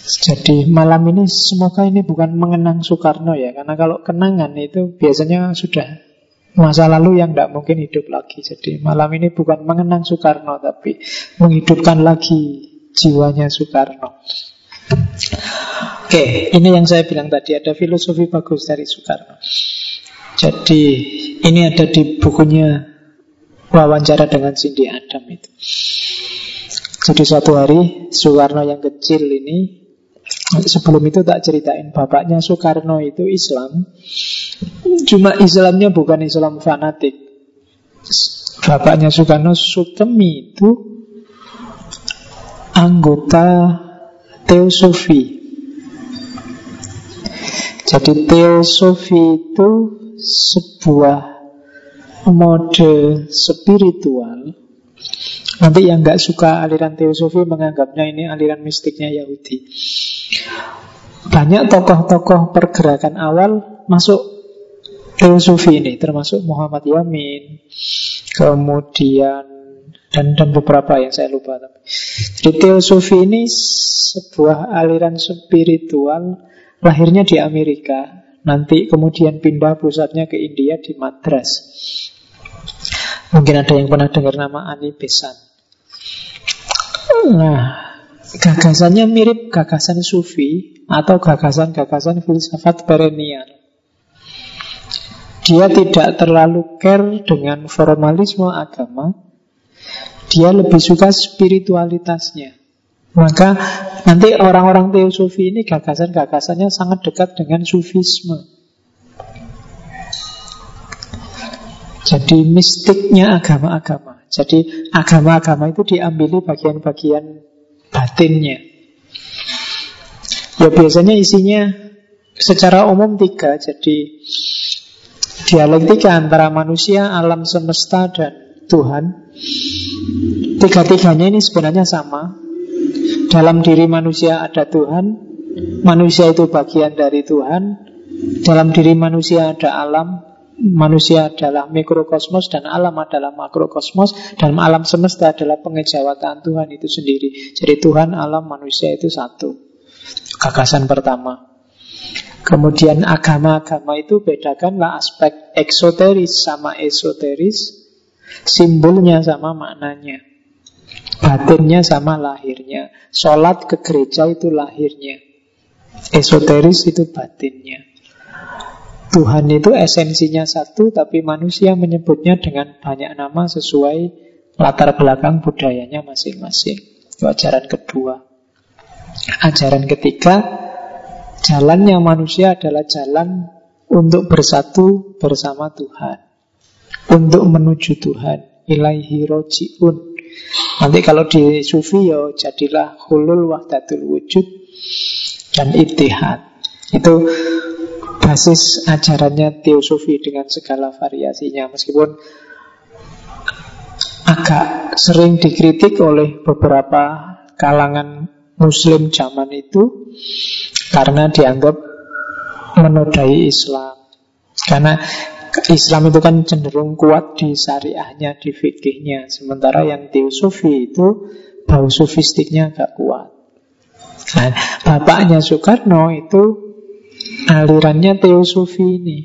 Jadi malam ini semoga ini bukan mengenang Soekarno ya Karena kalau kenangan itu biasanya sudah masa lalu yang tidak mungkin hidup lagi. Jadi malam ini bukan mengenang Soekarno, tapi menghidupkan lagi jiwanya Soekarno. Oke, ini yang saya bilang tadi ada filosofi bagus dari Soekarno. Jadi ini ada di bukunya wawancara dengan Cindy Adam itu. Jadi suatu hari Soekarno yang kecil ini Sebelum itu tak ceritain Bapaknya Soekarno itu Islam. Cuma Islamnya bukan Islam fanatik. Bapaknya Soekarno Sukemi itu Anggota Teosofi. Jadi Teosofi itu Sebuah Mode spiritual Nanti yang nggak suka aliran teosofi menganggapnya ini aliran mistiknya Yahudi. Banyak tokoh-tokoh pergerakan awal masuk teosofi ini, termasuk Muhammad Yamin, kemudian dan dan beberapa yang saya lupa. Jadi teosofi ini sebuah aliran spiritual lahirnya di Amerika, nanti kemudian pindah pusatnya ke India di Madras. Mungkin ada yang pernah dengar nama Ani Besan. Nah, Gagasannya mirip gagasan sufi atau gagasan-gagasan filsafat perennial. Dia tidak terlalu care dengan formalisme agama. Dia lebih suka spiritualitasnya. Maka nanti orang-orang teosofi ini gagasan-gagasannya sangat dekat dengan sufisme. Jadi mistiknya agama-agama. Jadi agama-agama itu diambil bagian-bagian batinnya. Ya biasanya isinya secara umum tiga. Jadi dialektika antara manusia, alam semesta, dan Tuhan. Tiga-tiganya ini sebenarnya sama. Dalam diri manusia ada Tuhan, manusia itu bagian dari Tuhan. Dalam diri manusia ada alam, manusia adalah mikrokosmos dan alam adalah makrokosmos dan alam semesta adalah pengejawatan Tuhan itu sendiri. Jadi Tuhan, alam, manusia itu satu. Gagasan pertama. Kemudian agama-agama itu bedakanlah aspek eksoteris sama esoteris, simbolnya sama maknanya. Batinnya sama lahirnya. Sholat ke gereja itu lahirnya. Esoteris itu batinnya. Tuhan itu esensinya satu, tapi manusia menyebutnya dengan banyak nama sesuai latar belakang budayanya masing-masing. Ajaran kedua. Ajaran ketiga, jalannya manusia adalah jalan untuk bersatu bersama Tuhan. Untuk menuju Tuhan. Ilaihi roji'un. Nanti kalau di sufi ya jadilah hulul wahdatul wujud dan itihad. Itu basis ajarannya teosofi dengan segala variasinya. Meskipun agak sering dikritik oleh beberapa kalangan muslim zaman itu karena dianggap menodai Islam. Karena Islam itu kan cenderung kuat di syariahnya, di fikihnya. Sementara yang teosofi itu bau sofistiknya agak kuat. Nah, bapaknya Soekarno itu alirannya teosofi ini.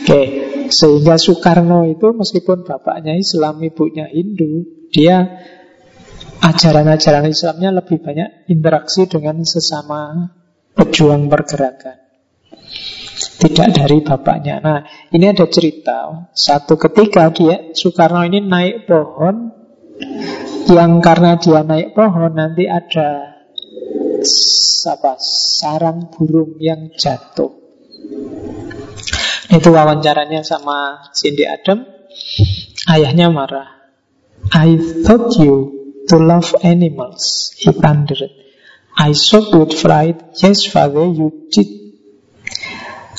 Oke, sehingga Soekarno itu meskipun bapaknya Islam, ibunya Hindu, dia ajaran-ajaran Islamnya lebih banyak interaksi dengan sesama pejuang pergerakan. Tidak dari bapaknya. Nah, ini ada cerita. Satu ketika dia Soekarno ini naik pohon yang karena dia naik pohon nanti ada apa sarang burung yang jatuh. Itu wawancaranya sama Cindy Adam. Ayahnya marah. I thought you to love animals. He thundered. I shocked with fright. Yes, father, you did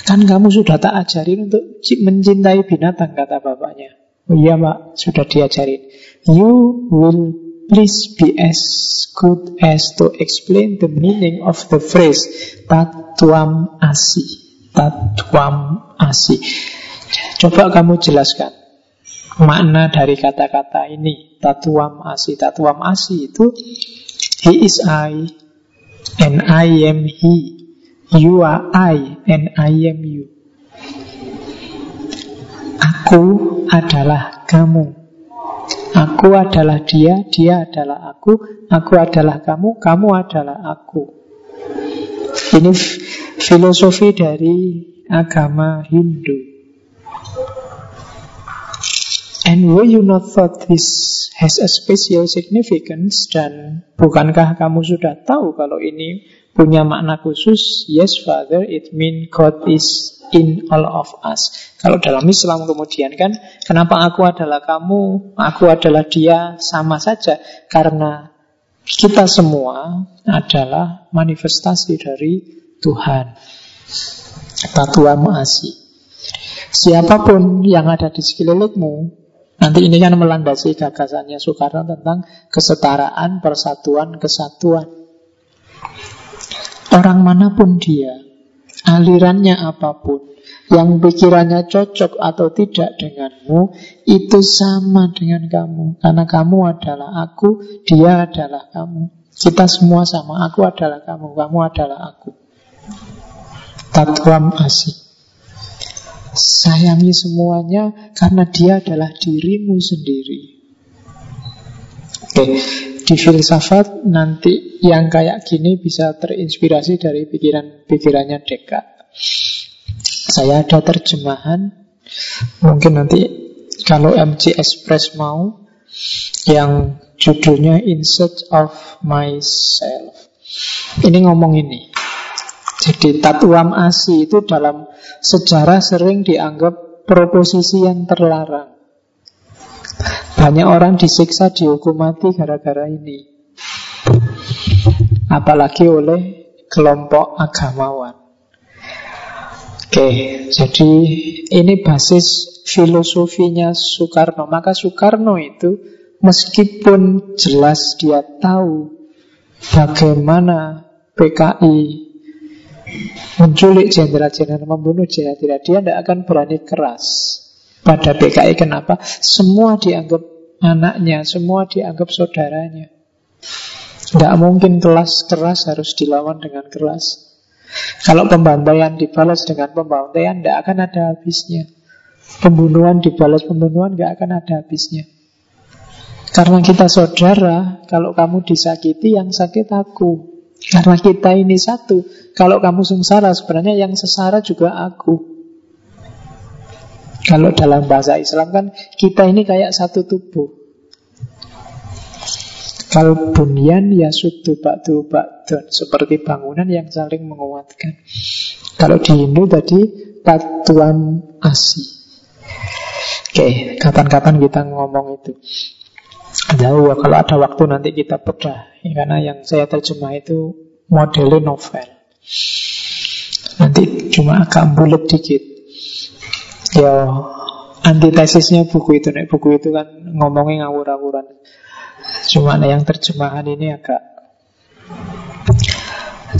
Kan kamu sudah tak ajarin untuk mencintai binatang, kata bapaknya. Oh, iya, Pak, sudah diajarin. You will please be as good as to explain the meaning of the phrase tatuam asi. Tatuam asi. Coba kamu jelaskan makna dari kata-kata ini. Tatuam asi. Tatuam asi itu He is I and I am He. You are I and I am you. Aku adalah kamu. Aku adalah dia, dia adalah aku, aku adalah kamu, kamu adalah aku. Ini filosofi dari agama Hindu. And were you not thought this has a special significance dan bukankah kamu sudah tahu kalau ini punya makna khusus. Yes, Father, it mean God is in all of us. Kalau dalam Islam kemudian kan, kenapa aku adalah kamu, aku adalah dia, sama saja. Karena kita semua adalah manifestasi dari Tuhan. Tatua Maasi. Siapa pun yang ada di sekelilingmu, nanti ini kan melandasi gagasannya Soekarno tentang kesetaraan, persatuan, kesatuan. Orang mana pun dia, alirannya apa pun, yang pikirannya cocok atau tidak denganmu, itu sama dengan kamu. Karena kamu adalah aku, dia adalah kamu. Kita semua sama, aku adalah kamu, kamu adalah aku. Tatwam asih. Sayangi semuanya karena dia adalah dirimu sendiri. Oke, di filsafat nanti yang kayak gini bisa terinspirasi dari pikiran-pikirannya Descartes. Saya ada terjemahan, mungkin nanti kalau MC Express mau yang judulnya In Search of Myself. Ini ngomong ini. Jadi tatuam asi itu dalam sejarah sering dianggap proposisi yang terlarang. Banyak orang disiksa dihukum mati gara-gara ini. Apalagi oleh kelompok agamawan. Oke, jadi ini basis filosofinya Soekarno. Maka Soekarno itu meskipun jelas dia tahu bagaimana PKI menculik jenderal-jenderal membunuh jenderal dia tidak akan berani keras pada PKI. Kenapa? Semua dianggap anaknya, semua dianggap saudaranya. Tidak mungkin kelas keras harus dilawan dengan keras. Kalau pembantaian dibalas dengan pembantaian, tidak akan ada habisnya. Pembunuhan dibalas pembunuhan, nggak akan ada habisnya. Karena kita saudara, kalau kamu disakiti, yang sakit aku. Karena kita ini satu. Kalau kamu sengsara, sebenarnya yang sesara juga aku. Kalau dalam bahasa Islam kan kita ini kayak satu tubuh. Kalau bunyan ya sudu bakdu bakdun Seperti bangunan yang saling menguatkan. Kalau di Hindu tadi Patuan asi. Oke, kapan-kapan kita ngomong itu. Jauh, kalau ada waktu nanti kita bedah ya, Karena yang saya terjemah itu modelnya novel. Nanti cuma agak bulat dikit Ya, antitesisnya buku itu nih Buku itu kan ngomongnya ngawur-ngawuran Cuma yang terjemahan ini agak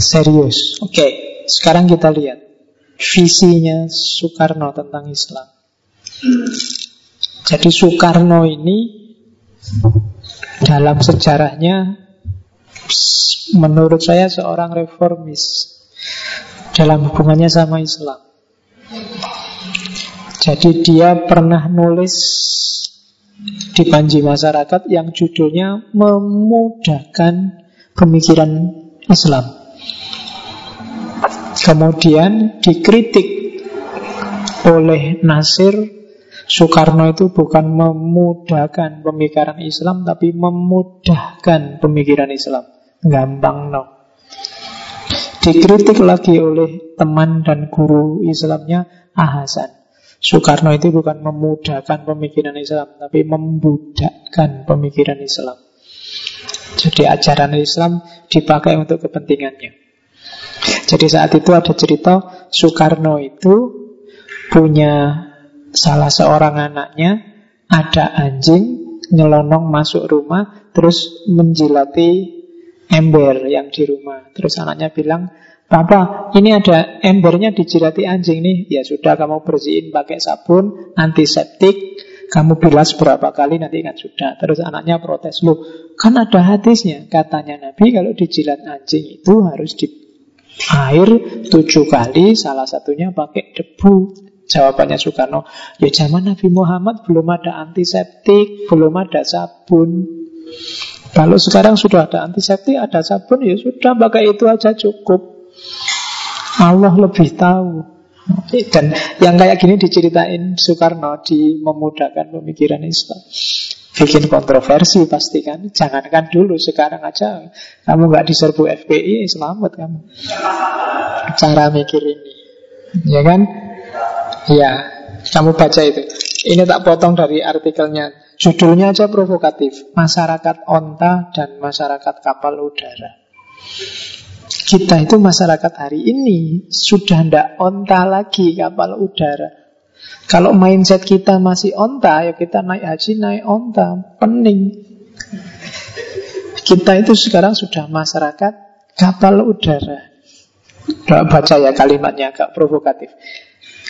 serius. Oke, sekarang kita lihat visinya Soekarno tentang Islam. Jadi Soekarno ini dalam sejarahnya menurut saya seorang reformis dalam hubungannya sama Islam. Jadi dia pernah nulis di panji masyarakat yang judulnya memudahkan pemikiran Islam. Kemudian dikritik oleh Nasir Soekarno itu bukan memudahkan pemikiran Islam tapi memudahkan pemikiran Islam. Gampang no. Dikritik lagi oleh teman dan guru Islamnya Ahasan. Soekarno itu bukan memudahkan pemikiran Islam, tapi membudakkan pemikiran Islam. Jadi ajaran Islam dipakai untuk kepentingannya. Jadi saat itu ada cerita Soekarno itu punya salah seorang anaknya ada anjing nyelonong masuk rumah terus menjilati ember yang di rumah. Terus anaknya bilang, Papa, ini ada embernya dijilati anjing nih. Ya sudah, kamu bersihin pakai sabun, antiseptik, kamu bilas berapa kali nanti kan sudah. Terus anaknya protes, loh kan ada hadisnya. Katanya Nabi kalau dijilat anjing itu harus di air tujuh kali, salah satunya pakai debu. Jawabannya Soekarno, ya zaman Nabi Muhammad belum ada antiseptik, belum ada sabun. Kalau sekarang sudah ada antiseptik, ada sabun, ya sudah pakai itu aja cukup. Allah lebih tahu. Dan yang kayak gini diceritain Soekarno di memudahkan pemikiran Islam. Bikin kontroversi pasti kan. Jangankan dulu, sekarang aja kamu nggak diserbu FPI, selamat kamu. Cara mikir ini, ya kan? Ya, kamu baca itu. Ini tak potong dari artikelnya. Judulnya aja provokatif. Masyarakat onta dan masyarakat kapal udara. Kita itu masyarakat hari ini sudah tidak onta lagi kapal udara. Kalau mindset kita masih onta, ya kita naik haji, naik onta, pening. Kita itu sekarang sudah masyarakat kapal udara. Tidak baca ya kalimatnya agak provokatif.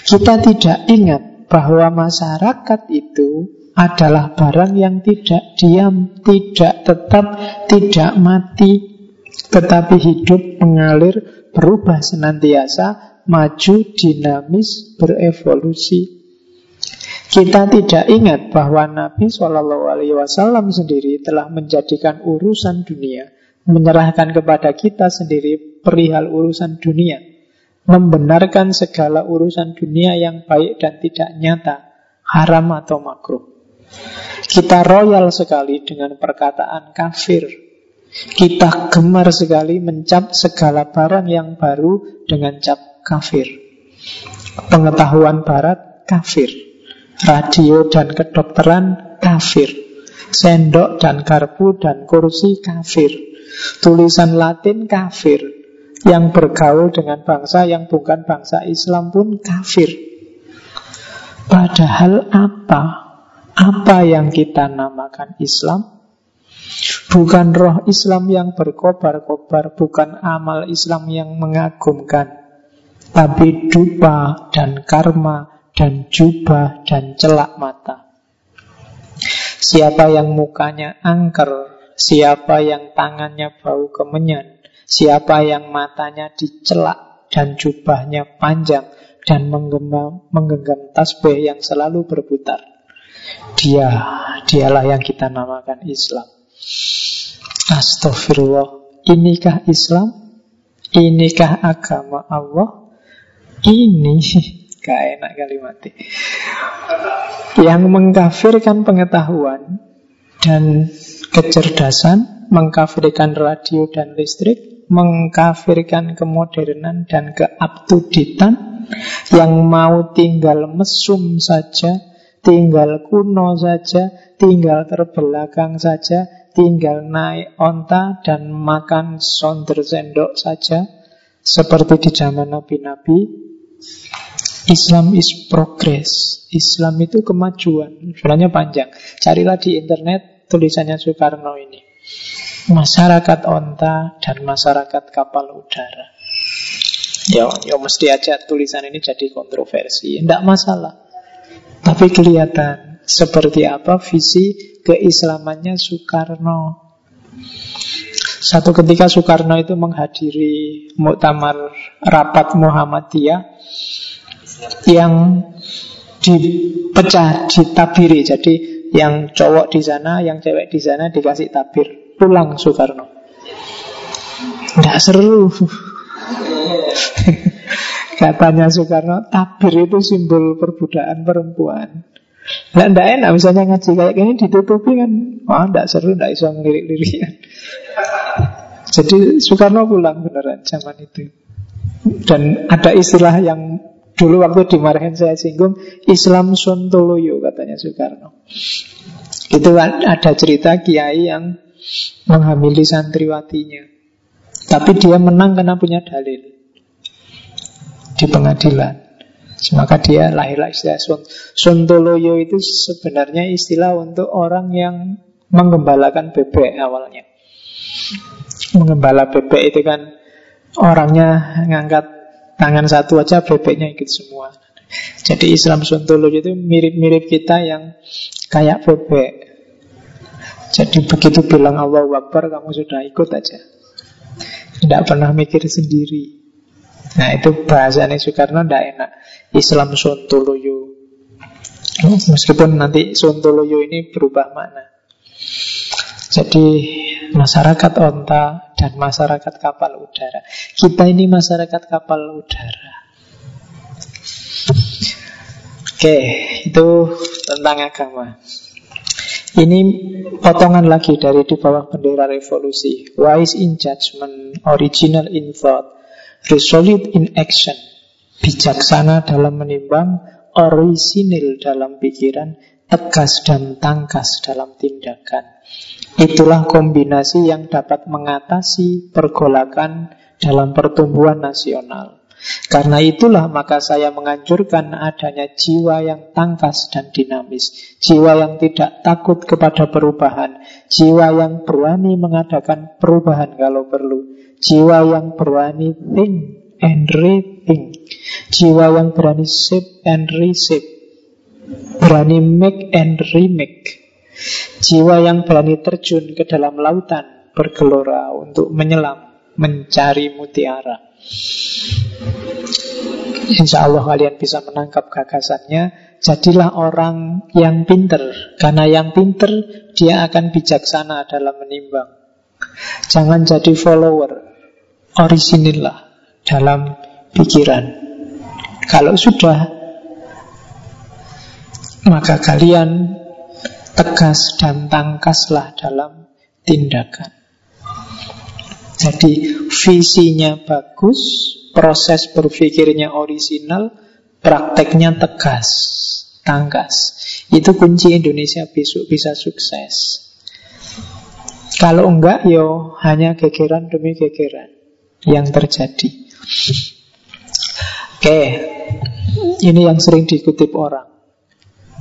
Kita tidak ingat bahwa masyarakat itu adalah barang yang tidak diam, tidak tetap, tidak mati, tetapi hidup mengalir, berubah senantiasa, maju, dinamis, berevolusi. Kita tidak ingat bahwa Nabi Shallallahu Alaihi Wasallam sendiri telah menjadikan urusan dunia, menyerahkan kepada kita sendiri perihal urusan dunia, membenarkan segala urusan dunia yang baik dan tidak nyata, haram atau makruh. Kita royal sekali dengan perkataan kafir. Kita gemar sekali mencap segala barang yang baru dengan cap kafir. Pengetahuan barat kafir. Radio dan kedokteran kafir. Sendok dan garpu dan kursi kafir. Tulisan Latin kafir. Yang bergaul dengan bangsa yang bukan bangsa Islam pun kafir. Padahal apa apa yang kita namakan Islam Bukan roh Islam yang berkobar-kobar Bukan amal Islam yang mengagumkan Tapi dupa dan karma Dan jubah dan celak mata Siapa yang mukanya angker Siapa yang tangannya bau kemenyan Siapa yang matanya dicelak Dan jubahnya panjang Dan menggenggam, menggenggam tasbih yang selalu berputar dia, dialah yang kita namakan Islam. Astagfirullah. Inikah Islam? Inikah agama Allah? Ini <laughs> gak enak kalimatnya. Yang mengkafirkan pengetahuan dan kecerdasan, mengkafirkan radio dan listrik, mengkafirkan kemodernan dan keabtuditan, yang mau tinggal mesum saja, Tinggal kuno saja, tinggal terbelakang saja, tinggal naik onta dan makan sonder sendok saja. Seperti di zaman nabi-nabi, Islam is progress. Islam itu kemajuan. Sebenarnya panjang. Carilah di internet tulisannya Soekarno ini. Masyarakat onta dan masyarakat kapal udara. Ya, ya mesti aja tulisan ini jadi kontroversi. Tidak masalah. Tapi kelihatan seperti apa visi keislamannya Soekarno. Satu ketika Soekarno itu menghadiri muktamar rapat Muhammadiyah yang dipecah, ditabiri. Jadi yang cowok di sana, yang cewek di sana dikasih tabir. Pulang Soekarno. Tidak seru. <laughs> Katanya Soekarno, tabir itu simbol perbudakan perempuan. Nah, enggak enak misalnya ngaji kayak gini ditutupi kan. Wah, enggak seru, enggak bisa ngelirik-lirikan. Jadi Soekarno pulang beneran zaman itu. Dan ada istilah yang dulu waktu dimarahin saya singgung, Islam Sontoloyo katanya Soekarno. Itu ada cerita kiai yang menghamili santriwatinya. Tapi dia menang karena punya dalil di pengadilan. Maka dia lahirlah istilah Sontoloyo itu sebenarnya istilah untuk orang yang menggembalakan bebek awalnya. Menggembala bebek itu kan orangnya ngangkat tangan satu aja bebeknya ikut semua. Jadi Islam Sontoloyo itu mirip-mirip kita yang kayak bebek. Jadi begitu bilang Allah Akbar kamu sudah ikut aja. Tidak pernah mikir sendiri. Nah itu bahasanya Soekarno tidak enak. Islam Sontoloyo. Meskipun nanti Sontoloyo ini berubah makna. Jadi masyarakat onta dan masyarakat kapal udara. Kita ini masyarakat kapal udara. Oke, itu tentang agama. Ini potongan lagi dari di bawah bendera revolusi. Wise in judgment, original in thought, Resolute in action Bijaksana dalam menimbang Orisinil dalam pikiran Tegas dan tangkas dalam tindakan Itulah kombinasi yang dapat mengatasi pergolakan dalam pertumbuhan nasional. Karena itulah maka saya menganjurkan adanya jiwa yang tangkas dan dinamis, jiwa yang tidak takut kepada perubahan, jiwa yang berani mengadakan perubahan kalau perlu, Jiwa yang berani think and rethink Jiwa yang berani shape and reshape Berani make and remake Jiwa yang berani terjun ke dalam lautan Bergelora untuk menyelam Mencari mutiara Insya Allah kalian bisa menangkap gagasannya Jadilah orang yang pinter Karena yang pinter Dia akan bijaksana dalam menimbang Jangan jadi follower orisinillah dalam pikiran. Kalau sudah, maka kalian tegas dan tangkaslah dalam tindakan. Jadi visinya bagus, proses berpikirnya orisinal, prakteknya tegas, tangkas. Itu kunci Indonesia besok bisa sukses. Kalau enggak, yo hanya gegeran demi gegeran yang terjadi. Oke, ini yang sering dikutip orang.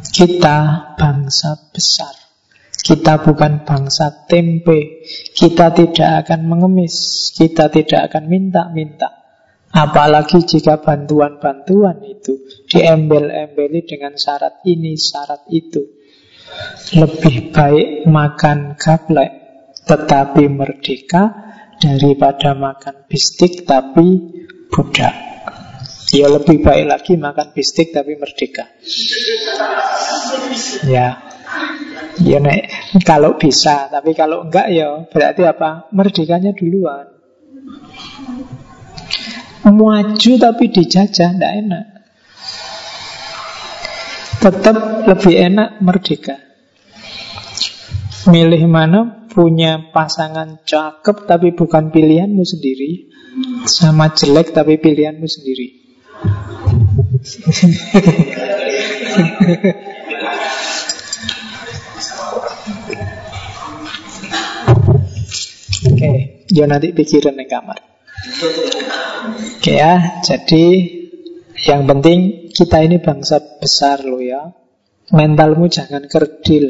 Kita bangsa besar. Kita bukan bangsa tempe. Kita tidak akan mengemis. Kita tidak akan minta-minta. Apalagi jika bantuan-bantuan itu diembel-embeli dengan syarat ini, syarat itu. Lebih baik makan gaplek tetapi merdeka daripada makan bistik tapi budak. Ya lebih baik lagi makan bistik tapi merdeka. Ya. Ya nek kalau bisa, tapi kalau enggak ya berarti apa? Merdekanya duluan. Maju tapi dijajah Tidak enak Tetap lebih enak merdeka Milih mana punya pasangan cakep tapi bukan pilihanmu sendiri Sama jelek tapi pilihanmu sendiri <laughs> Oke, okay. ya nanti pikiran di kamar. Oke ya, jadi yang penting kita ini bangsa besar loh ya. Mentalmu jangan kerdil,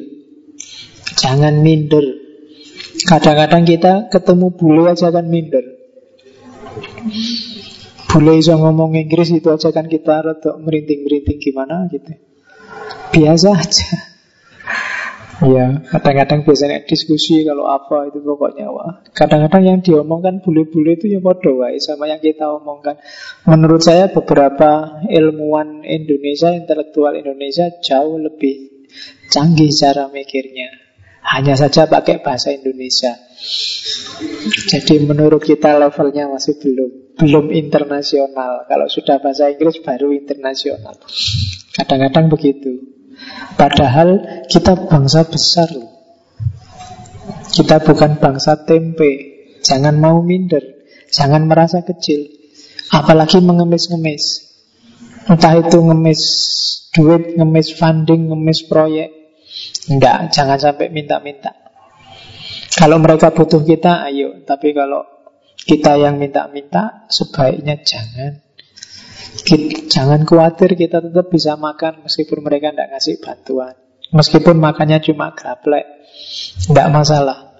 jangan minder. Kadang-kadang kita ketemu bule aja kan minder. Bule bisa ngomong Inggris itu aja kan kita rada merinting-merinting gimana gitu. Biasa aja. Ya, kadang-kadang biasanya diskusi kalau apa itu pokoknya wah. Kadang-kadang yang diomongkan bule-bule itu ya bodoh wae sama yang kita omongkan. Menurut saya beberapa ilmuwan Indonesia, intelektual Indonesia jauh lebih canggih cara mikirnya. Hanya saja pakai bahasa Indonesia. Jadi menurut kita levelnya masih belum belum internasional. Kalau sudah bahasa Inggris baru internasional. Kadang-kadang begitu. Padahal kita bangsa besar. Kita bukan bangsa tempe. Jangan mau minder. Jangan merasa kecil. Apalagi mengemis-ngemis. Entah itu ngemis duit, ngemis funding, ngemis proyek. Enggak, jangan sampai minta-minta. Kalau mereka butuh kita, ayo. Tapi kalau kita yang minta-minta, sebaiknya jangan. Jangan khawatir kita tetap bisa makan meskipun mereka tidak ngasih bantuan. Meskipun makannya cuma gaplek. Tidak masalah.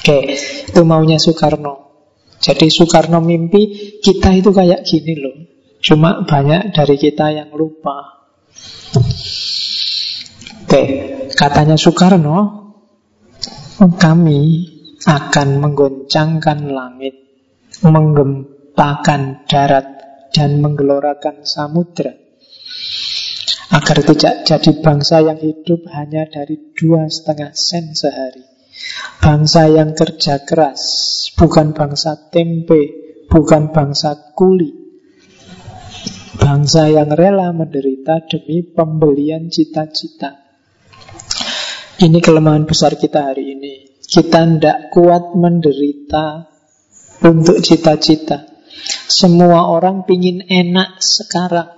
Oke, itu maunya Soekarno. Jadi Soekarno mimpi kita itu kayak gini loh. Cuma banyak dari kita yang lupa. Oke, katanya Soekarno, kami akan menggoncangkan langit, menggempakan darat dan menggelorakan samudra agar tidak jadi bangsa yang hidup hanya dari dua setengah sen sehari. Bangsa yang kerja keras, bukan bangsa tempe, bukan bangsa kuli. Bangsa yang rela menderita demi pembelian cita-cita. Ini kelemahan besar kita hari ini. Kita tidak kuat menderita untuk cita-cita. Semua orang pingin enak sekarang.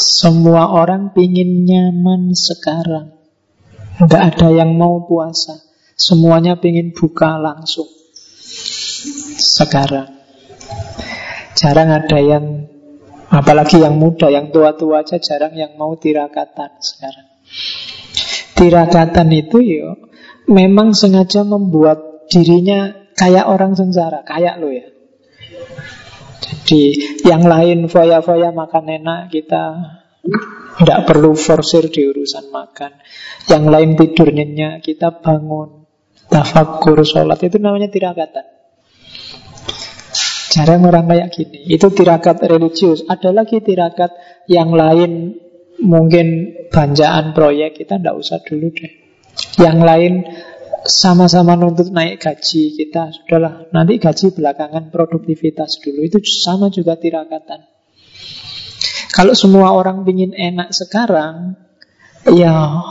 Semua orang pingin nyaman sekarang. Tidak ada yang mau puasa. Semuanya pingin buka langsung. Sekarang. Jarang ada yang, apalagi yang muda, yang tua-tua aja jarang yang mau tirakatan sekarang. Tirakatan itu ya memang sengaja membuat dirinya kayak orang sengsara, kayak lo ya. Jadi yang lain foya-foya makan enak kita tidak perlu forsir di urusan makan. Yang lain tidur nyenyak kita bangun tafakur sholat itu namanya tirakatan. Jarang orang kayak gini. Itu tirakat religius. Ada lagi tirakat yang lain mungkin banjaan proyek kita tidak usah dulu deh. Yang lain sama-sama nuntut naik gaji kita sudahlah nanti gaji belakangan produktivitas dulu itu sama juga tirakatan kalau semua orang ingin enak sekarang ya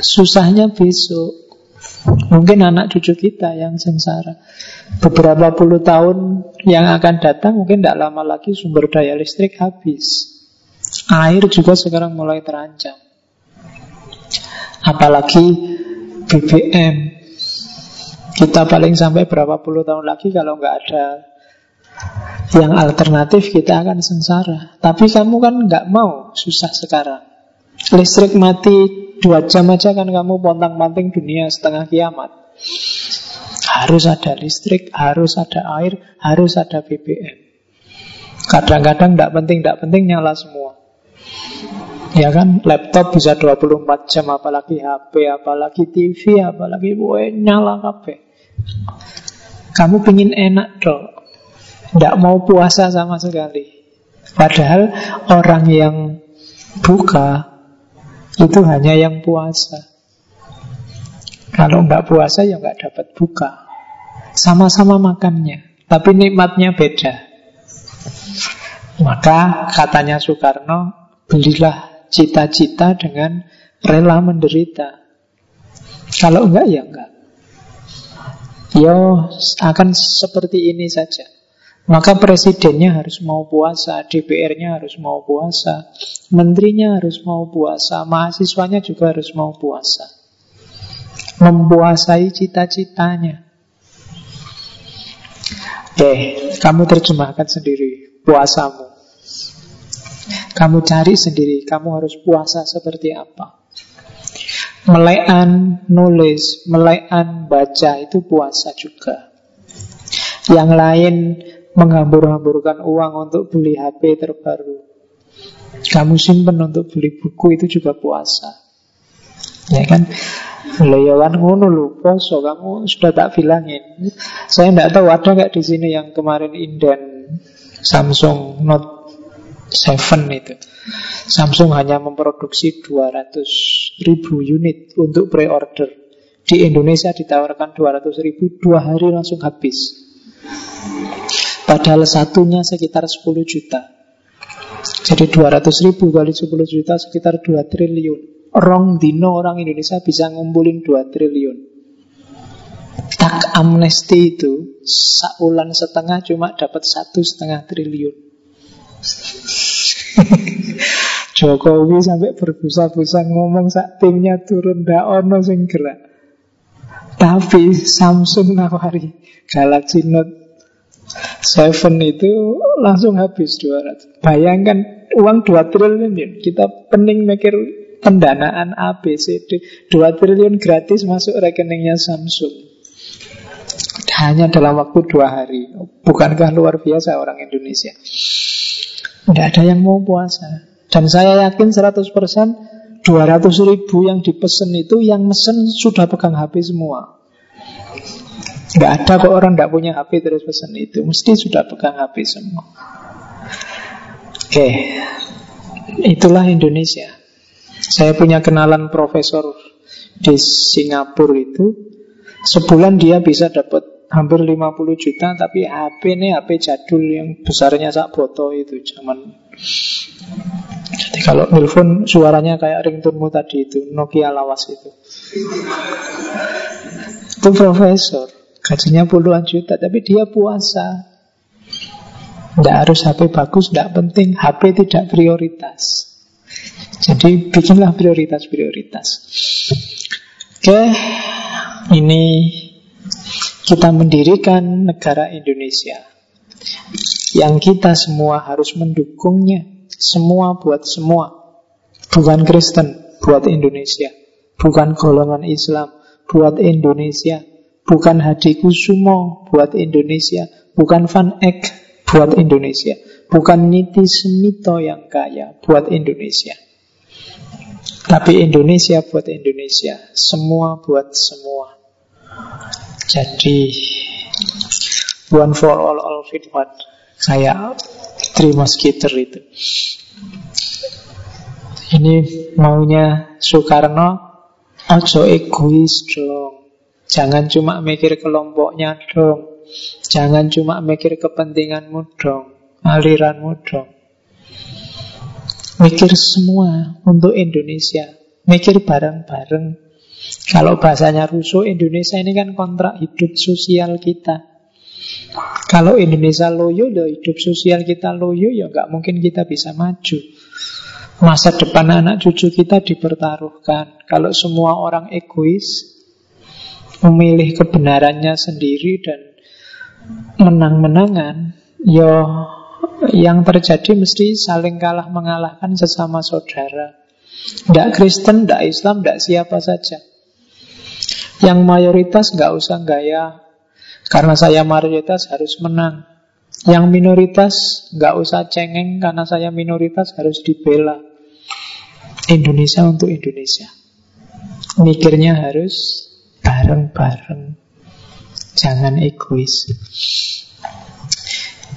susahnya besok. Mungkin anak cucu kita yang sengsara. Beberapa puluh tahun yang akan datang mungkin tidak lama lagi sumber daya listrik habis. Air juga sekarang mulai terancam. Apalagi BBM. Kita paling sampai berapa puluh tahun lagi kalau nggak ada yang alternatif kita akan sengsara. Tapi kamu kan nggak mau susah sekarang. Listrik mati Dua jam aja kan kamu pontang-panting dunia setengah kiamat. Harus ada listrik, harus ada air, harus ada BBM. Kadang-kadang tidak penting, tidak penting nyala semua. Ya kan, laptop bisa 24 jam, apalagi HP, apalagi TV, apalagi woy, nyala HP. Kamu pingin enak dong, tidak mau puasa sama sekali. Padahal orang yang buka itu hanya yang puasa. Kalau nggak puasa ya nggak dapat buka. Sama-sama makannya, tapi nikmatnya beda. Maka katanya Soekarno, belilah cita-cita dengan rela menderita. Kalau enggak ya enggak. Yo akan seperti ini saja. Maka presidennya harus mau puasa, DPR-nya harus mau puasa, menterinya harus mau puasa, mahasiswanya juga harus mau puasa. Mempuasai cita-citanya. Oke, kamu terjemahkan sendiri puasamu. Kamu cari sendiri, kamu harus puasa seperti apa. Melean nulis, melean baca itu puasa juga. Yang lain menghambur-hamburkan uang untuk beli HP terbaru. Kamu simpen untuk beli buku itu juga puasa. Ya kan? Leyawan ngono lu poso kamu sudah tak bilangin. Saya tidak tahu ada nggak di sini yang kemarin inden Samsung Note 7 itu. Samsung hanya memproduksi 200 ribu unit untuk pre-order. Di Indonesia ditawarkan 200 ribu, dua hari langsung habis. Padahal satunya sekitar 10 juta. Jadi 200 ribu kali 10 juta sekitar 2 triliun. Rong dino orang Indonesia bisa ngumpulin 2 triliun. Tak amnesti itu Saulan setengah cuma dapat satu setengah triliun. <laughs> Jokowi sampai berbusa-busa ngomong sak timnya turun ndak ono sing gerak. Tapi Samsung nawari Galaxy Note Seven itu langsung habis 200 Bayangkan uang 2 triliun Kita pening mikir pendanaan A, B, C, D. 2 triliun gratis masuk rekeningnya Samsung. Hanya dalam waktu dua hari. Bukankah luar biasa orang Indonesia? Tidak ada yang mau puasa Dan saya yakin 100% 200 ribu yang dipesan itu Yang mesen sudah pegang HP semua Nggak ada kok orang nggak punya HP terus pesan itu. Mesti sudah pegang HP semua. Oke, itulah Indonesia. Saya punya kenalan profesor di Singapura itu. Sebulan dia bisa dapat hampir 50 juta tapi HP ini HP jadul yang besarnya sak foto itu zaman jadi kalau telepon suaranya kayak ringtone tadi itu Nokia lawas itu itu profesor Gajinya puluhan juta, tapi dia puasa. Tidak harus HP bagus, tidak penting. HP tidak prioritas. Jadi bikinlah prioritas-prioritas. Oke, ini kita mendirikan negara Indonesia. Yang kita semua harus mendukungnya. Semua buat semua. Bukan Kristen, buat Indonesia. Bukan golongan Islam, buat Indonesia. Bukan Hadi Kusumo buat Indonesia Bukan Van Eck buat Indonesia Bukan Niti Semito yang kaya buat Indonesia Tapi Indonesia buat Indonesia Semua buat semua Jadi One for all, all fit one Kayak Three Musketeer itu Ini maunya Soekarno Ojo egois dong Jangan cuma mikir kelompoknya dong. Jangan cuma mikir kepentinganmu dong. Aliranmu dong. Mikir semua untuk Indonesia. Mikir bareng-bareng. Kalau bahasanya Russo, Indonesia ini kan kontrak hidup sosial kita. Kalau Indonesia loyo, ya hidup sosial kita loyo, ya nggak mungkin kita bisa maju. Masa depan anak cucu kita dipertaruhkan. Kalau semua orang egois, memilih kebenarannya sendiri dan menang-menangan, ya yang terjadi mesti saling kalah mengalahkan sesama saudara. Tidak Kristen, tidak Islam, tidak siapa saja. Yang mayoritas nggak usah gaya Karena saya mayoritas harus menang. Yang minoritas nggak usah cengeng Karena saya minoritas harus dibela. Indonesia untuk Indonesia. Mikirnya harus bareng-bareng. Jangan egois.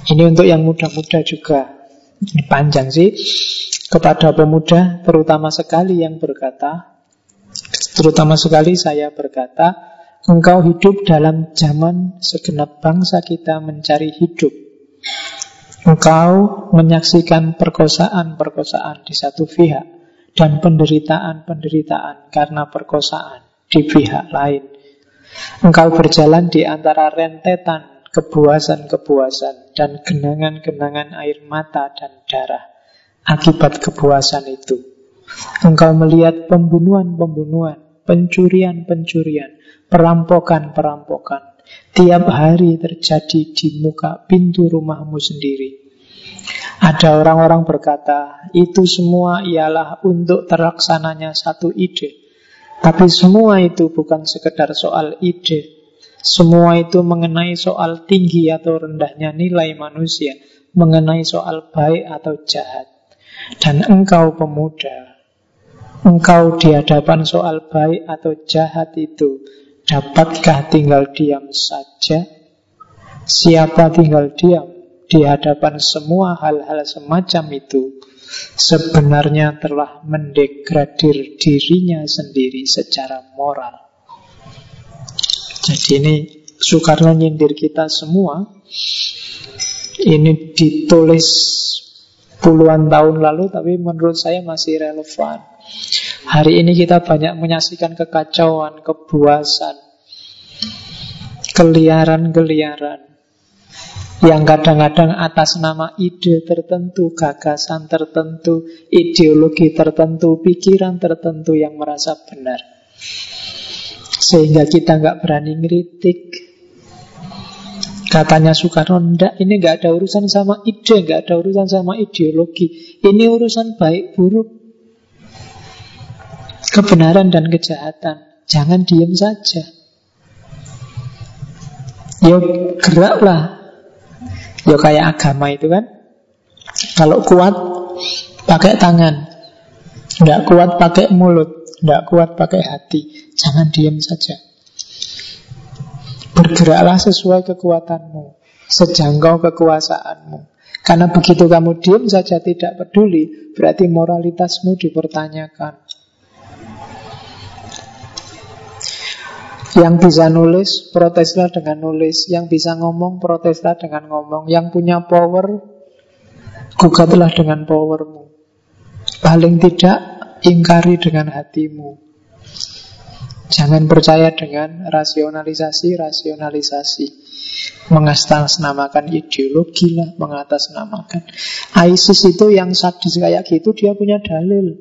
Ini untuk yang muda-muda juga. Ini panjang sih. Kepada pemuda terutama sekali yang berkata Terutama sekali saya berkata, engkau hidup dalam zaman segenap bangsa kita mencari hidup. Engkau menyaksikan perkosaan-perkosaan di satu pihak dan penderitaan-penderitaan karena perkosaan di pihak lain. Engkau berjalan di antara rentetan kebuasan-kebuasan dan genangan-genangan air mata dan darah akibat kebuasan itu. Engkau melihat pembunuhan-pembunuhan pencurian-pencurian, perampokan-perampokan. Tiap hari terjadi di muka pintu rumahmu sendiri. Ada orang-orang berkata, itu semua ialah untuk terlaksananya satu ide. Tapi semua itu bukan sekedar soal ide. Semua itu mengenai soal tinggi atau rendahnya nilai manusia, mengenai soal baik atau jahat. Dan engkau pemuda, engkau di hadapan soal baik atau jahat itu, dapatkah tinggal diam saja? Siapa tinggal diam di hadapan semua hal-hal semacam itu, sebenarnya telah mendegradir dirinya sendiri secara moral. Jadi ini Soekarno nyindir kita semua. Ini ditulis puluhan tahun lalu, tapi menurut saya masih relevan. Hari ini kita banyak menyaksikan kekacauan, kebuasan, keliaran-keliaran yang kadang-kadang atas nama ide tertentu, gagasan tertentu, ideologi tertentu, pikiran tertentu yang merasa benar. Sehingga kita nggak berani ngeritik. Katanya Soekarno, enggak, ini nggak ada urusan sama ide, nggak ada urusan sama ideologi. Ini urusan baik buruk kebenaran dan kejahatan. Jangan diam saja. Yo geraklah. Yo kayak agama itu kan. Kalau kuat pakai tangan. Tidak kuat pakai mulut. Tidak kuat pakai hati. Jangan diam saja. Bergeraklah sesuai kekuatanmu. Sejangkau kekuasaanmu. Karena begitu kamu diam saja tidak peduli, berarti moralitasmu dipertanyakan. Yang bisa nulis, proteslah dengan nulis. Yang bisa ngomong, proteslah dengan ngomong. Yang punya power, gugatlah dengan powermu. Paling tidak, ingkari dengan hatimu. Jangan percaya dengan rasionalisasi-rasionalisasi. Mengatasnamakan ideologi lah, mengatasnamakan. ISIS itu yang sadis kayak gitu, dia punya dalil.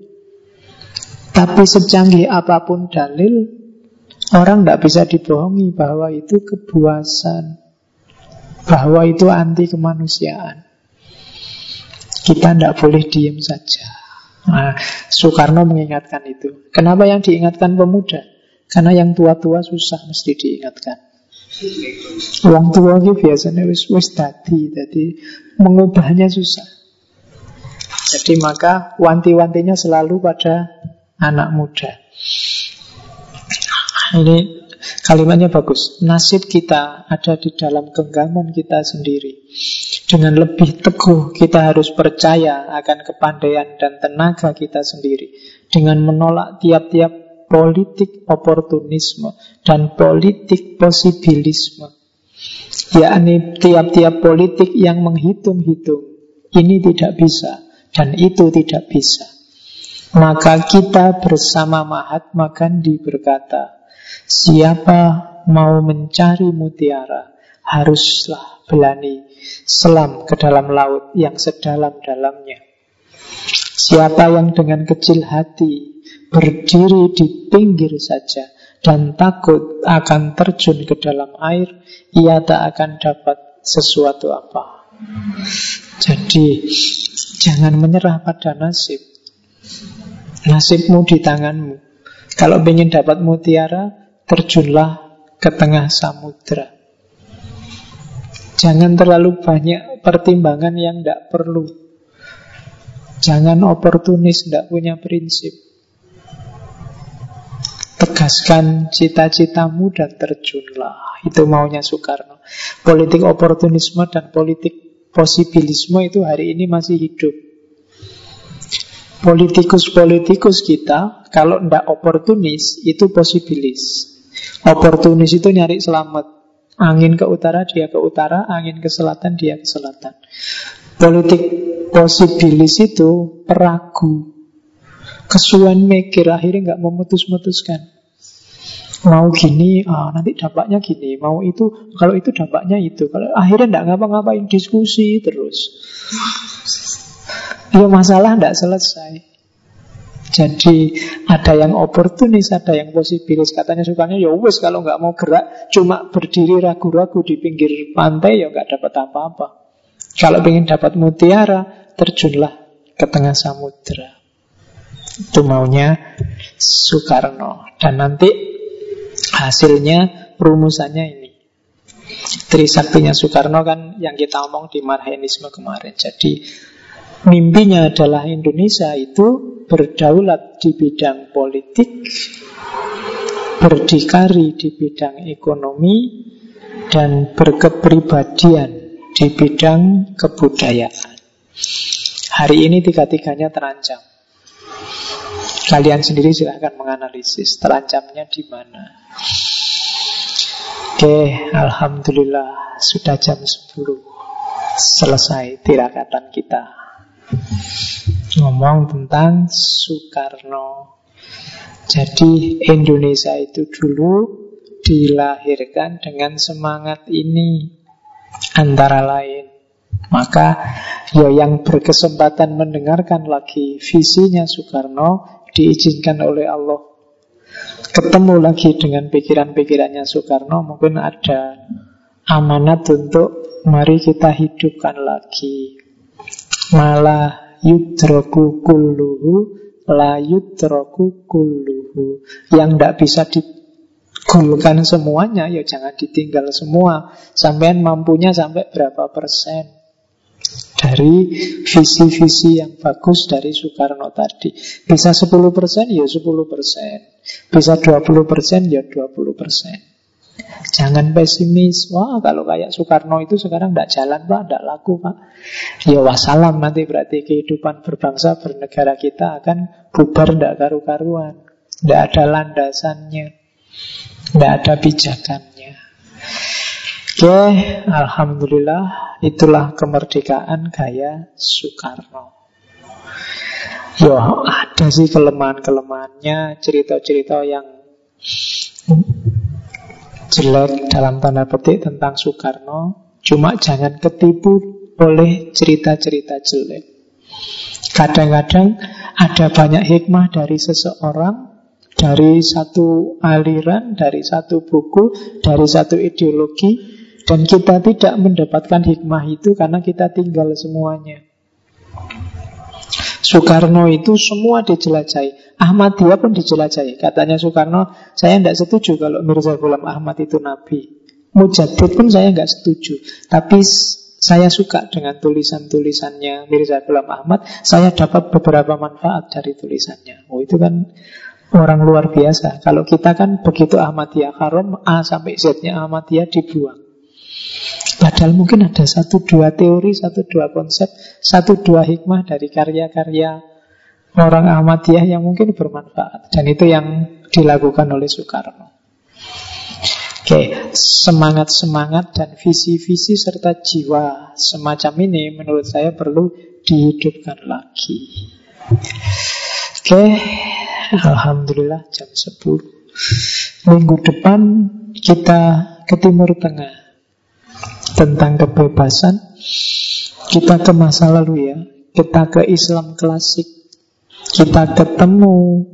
Tapi secanggih apa pun dalil, Orang tidak bisa dibohongi bahwa itu kebuasan, bahwa itu anti kemanusiaan. Kita tidak boleh diem saja. Nah, Soekarno mengingatkan itu. Kenapa yang diingatkan pemuda? Karena yang tua-tua susah mesti diingatkan. Uang tua itu biasanya wis wis tadi, jadi mengubahnya susah. Jadi maka wanti-wantinya selalu pada anak muda. Ini kalimatnya bagus. Nasib kita ada di dalam genggaman kita sendiri. Dengan lebih teguh kita harus percaya akan kepandaian dan tenaga kita sendiri. Dengan menolak tiap-tiap politik oportunisme dan politik posibilisme. Yakni tiap-tiap politik yang menghitung-hitung. Ini tidak bisa dan itu tidak bisa. Maka kita bersama Mahatma Gandhi berkata, Siapa mau mencari mutiara haruslah berani selam ke dalam laut yang sedalam-dalamnya. Siapa yang dengan kecil hati berdiri di pinggir saja dan takut akan terjun ke dalam air, ia tak akan dapat sesuatu apa. Jadi jangan menyerah pada nasib. Nasibmu di tanganmu. Kalau ingin dapat mutiara, terjunlah ke tengah samudra. Jangan terlalu banyak pertimbangan yang tidak perlu. Jangan oportunis, tidak punya prinsip. Tegaskan cita-citamu dan terjunlah. Itu maunya Soekarno. Politik oportunisme dan politik posibilisme itu hari ini masih hidup. Politikus-politikus kita, kalau tidak oportunis, itu posibilis. Oportunis itu nyari selamat. Angin ke utara, dia ke utara. Angin ke selatan, dia ke selatan. Politik posibilis itu peragu. Kesuan mikir, akhirnya nggak memutus-mutuskan. Mau gini, ah, nanti dampaknya gini. Mau itu, kalau itu dampaknya itu. Kalau akhirnya nggak ngapa-ngapain diskusi terus. Ya masalah nggak selesai. Jadi ada yang oportunis, ada yang posibilis. Katanya sukanya ya wes kalau nggak mau gerak, cuma berdiri ragu-ragu di pinggir pantai ya nggak dapat apa-apa. Kalau ingin dapat mutiara, terjunlah ke tengah samudra. Itu maunya Soekarno. Dan nanti hasilnya rumusannya ini. Trisaktinya Soekarno kan yang kita omong di Marhenisme kemarin. Jadi mimpinya adalah Indonesia itu berdaulat di bidang politik, berdikari di bidang ekonomi, dan berkepribadian di bidang kebudayaan. Hari ini tiga-tiganya terancam. Kalian sendiri silahkan menganalisis terancamnya di mana. Oke, Alhamdulillah sudah jam 10 Selesai tirakatan kita ngomong tentang Soekarno. Jadi Indonesia itu dulu dilahirkan dengan semangat ini antara lain. Maka ya yang berkesempatan mendengarkan lagi visinya Soekarno diizinkan oleh Allah ketemu lagi dengan pikiran-pikirannya Soekarno mungkin ada amanat untuk mari kita hidupkan lagi malah yudroku kulluhu la yudroku kulluhu. Yang tidak bisa digulkan semuanya ya jangan ditinggal semua. Sampean mampunya sampai berapa persen? Dari visi-visi yang bagus dari Soekarno tadi. Bisa 10 persen ya 10 persen. Bisa 20 persen ya 20 persen Jangan pesimis. Wah, kalau kayak Soekarno itu sekarang tidak jalan, Pak. Tidak laku, Pak. Ya wassalam nanti berarti kehidupan berbangsa, bernegara kita akan bubar tidak karu-karuan. Tidak ada landasannya. Tidak ada pijakannya. Oke, Alhamdulillah itulah kemerdekaan gaya Soekarno. Ya, ada sih kelemahan-kelemahannya, cerita-cerita yang jelek dalam tanda petik tentang Soekarno. Cuma jangan ketipu oleh cerita-cerita jelek. Kadang-kadang ada banyak hikmah dari seseorang, dari satu aliran, dari satu buku, dari satu ideologi, dan kita tidak mendapatkan hikmah itu karena kita tinggal semuanya. Soekarno itu semua dijelajahi. Ahmadiyah pun dijelajahi. Katanya Soekarno, saya tidak setuju kalau Mirza Ghulam Ahmad itu nabi. Mujadid pun saya nggak setuju. Tapi saya suka dengan tulisan-tulisannya Mirza Ghulam Ahmad. Saya dapat beberapa manfaat dari tulisannya. Oh itu kan orang luar biasa. Kalau kita kan begitu Ahmadiyah haram, A sampai Z-nya Ahmadiyah dibuang. Padahal mungkin ada satu dua teori, satu dua konsep, satu dua hikmah dari karya-karya orang Ahmadiyah yang mungkin bermanfaat. Dan itu yang dilakukan oleh Soekarno. Oke, semangat-semangat dan visi-visi serta jiwa semacam ini menurut saya perlu dihidupkan lagi. Oke, Alhamdulillah jam 10. Minggu depan kita ke Timur Tengah tentang kebebasan. Kita ke masa lalu ya. Kita ke Islam klasik. Kita ketemu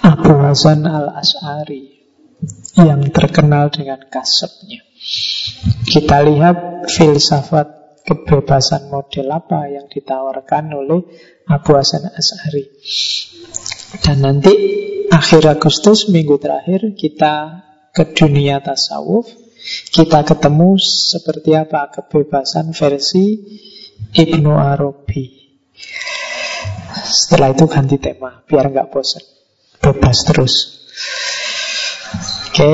Abu Hasan al-Ash'ari yang terkenal dengan kasepnya. Kita lihat filsafat kebebasan model apa yang ditawarkan oleh Abu Hasan Ash'ari. Dan nanti akhir Agustus minggu terakhir kita ke dunia tasawuf kita ketemu seperti apa kebebasan versi Ibnu Arabi. Setelah itu ganti tema biar nggak bosan, bebas terus. Oke,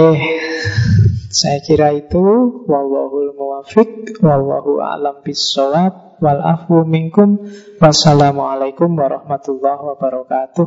saya kira itu wallahul muwafiq wallahu a'lam bissawab wal afwu minkum wassalamualaikum warahmatullahi wabarakatuh.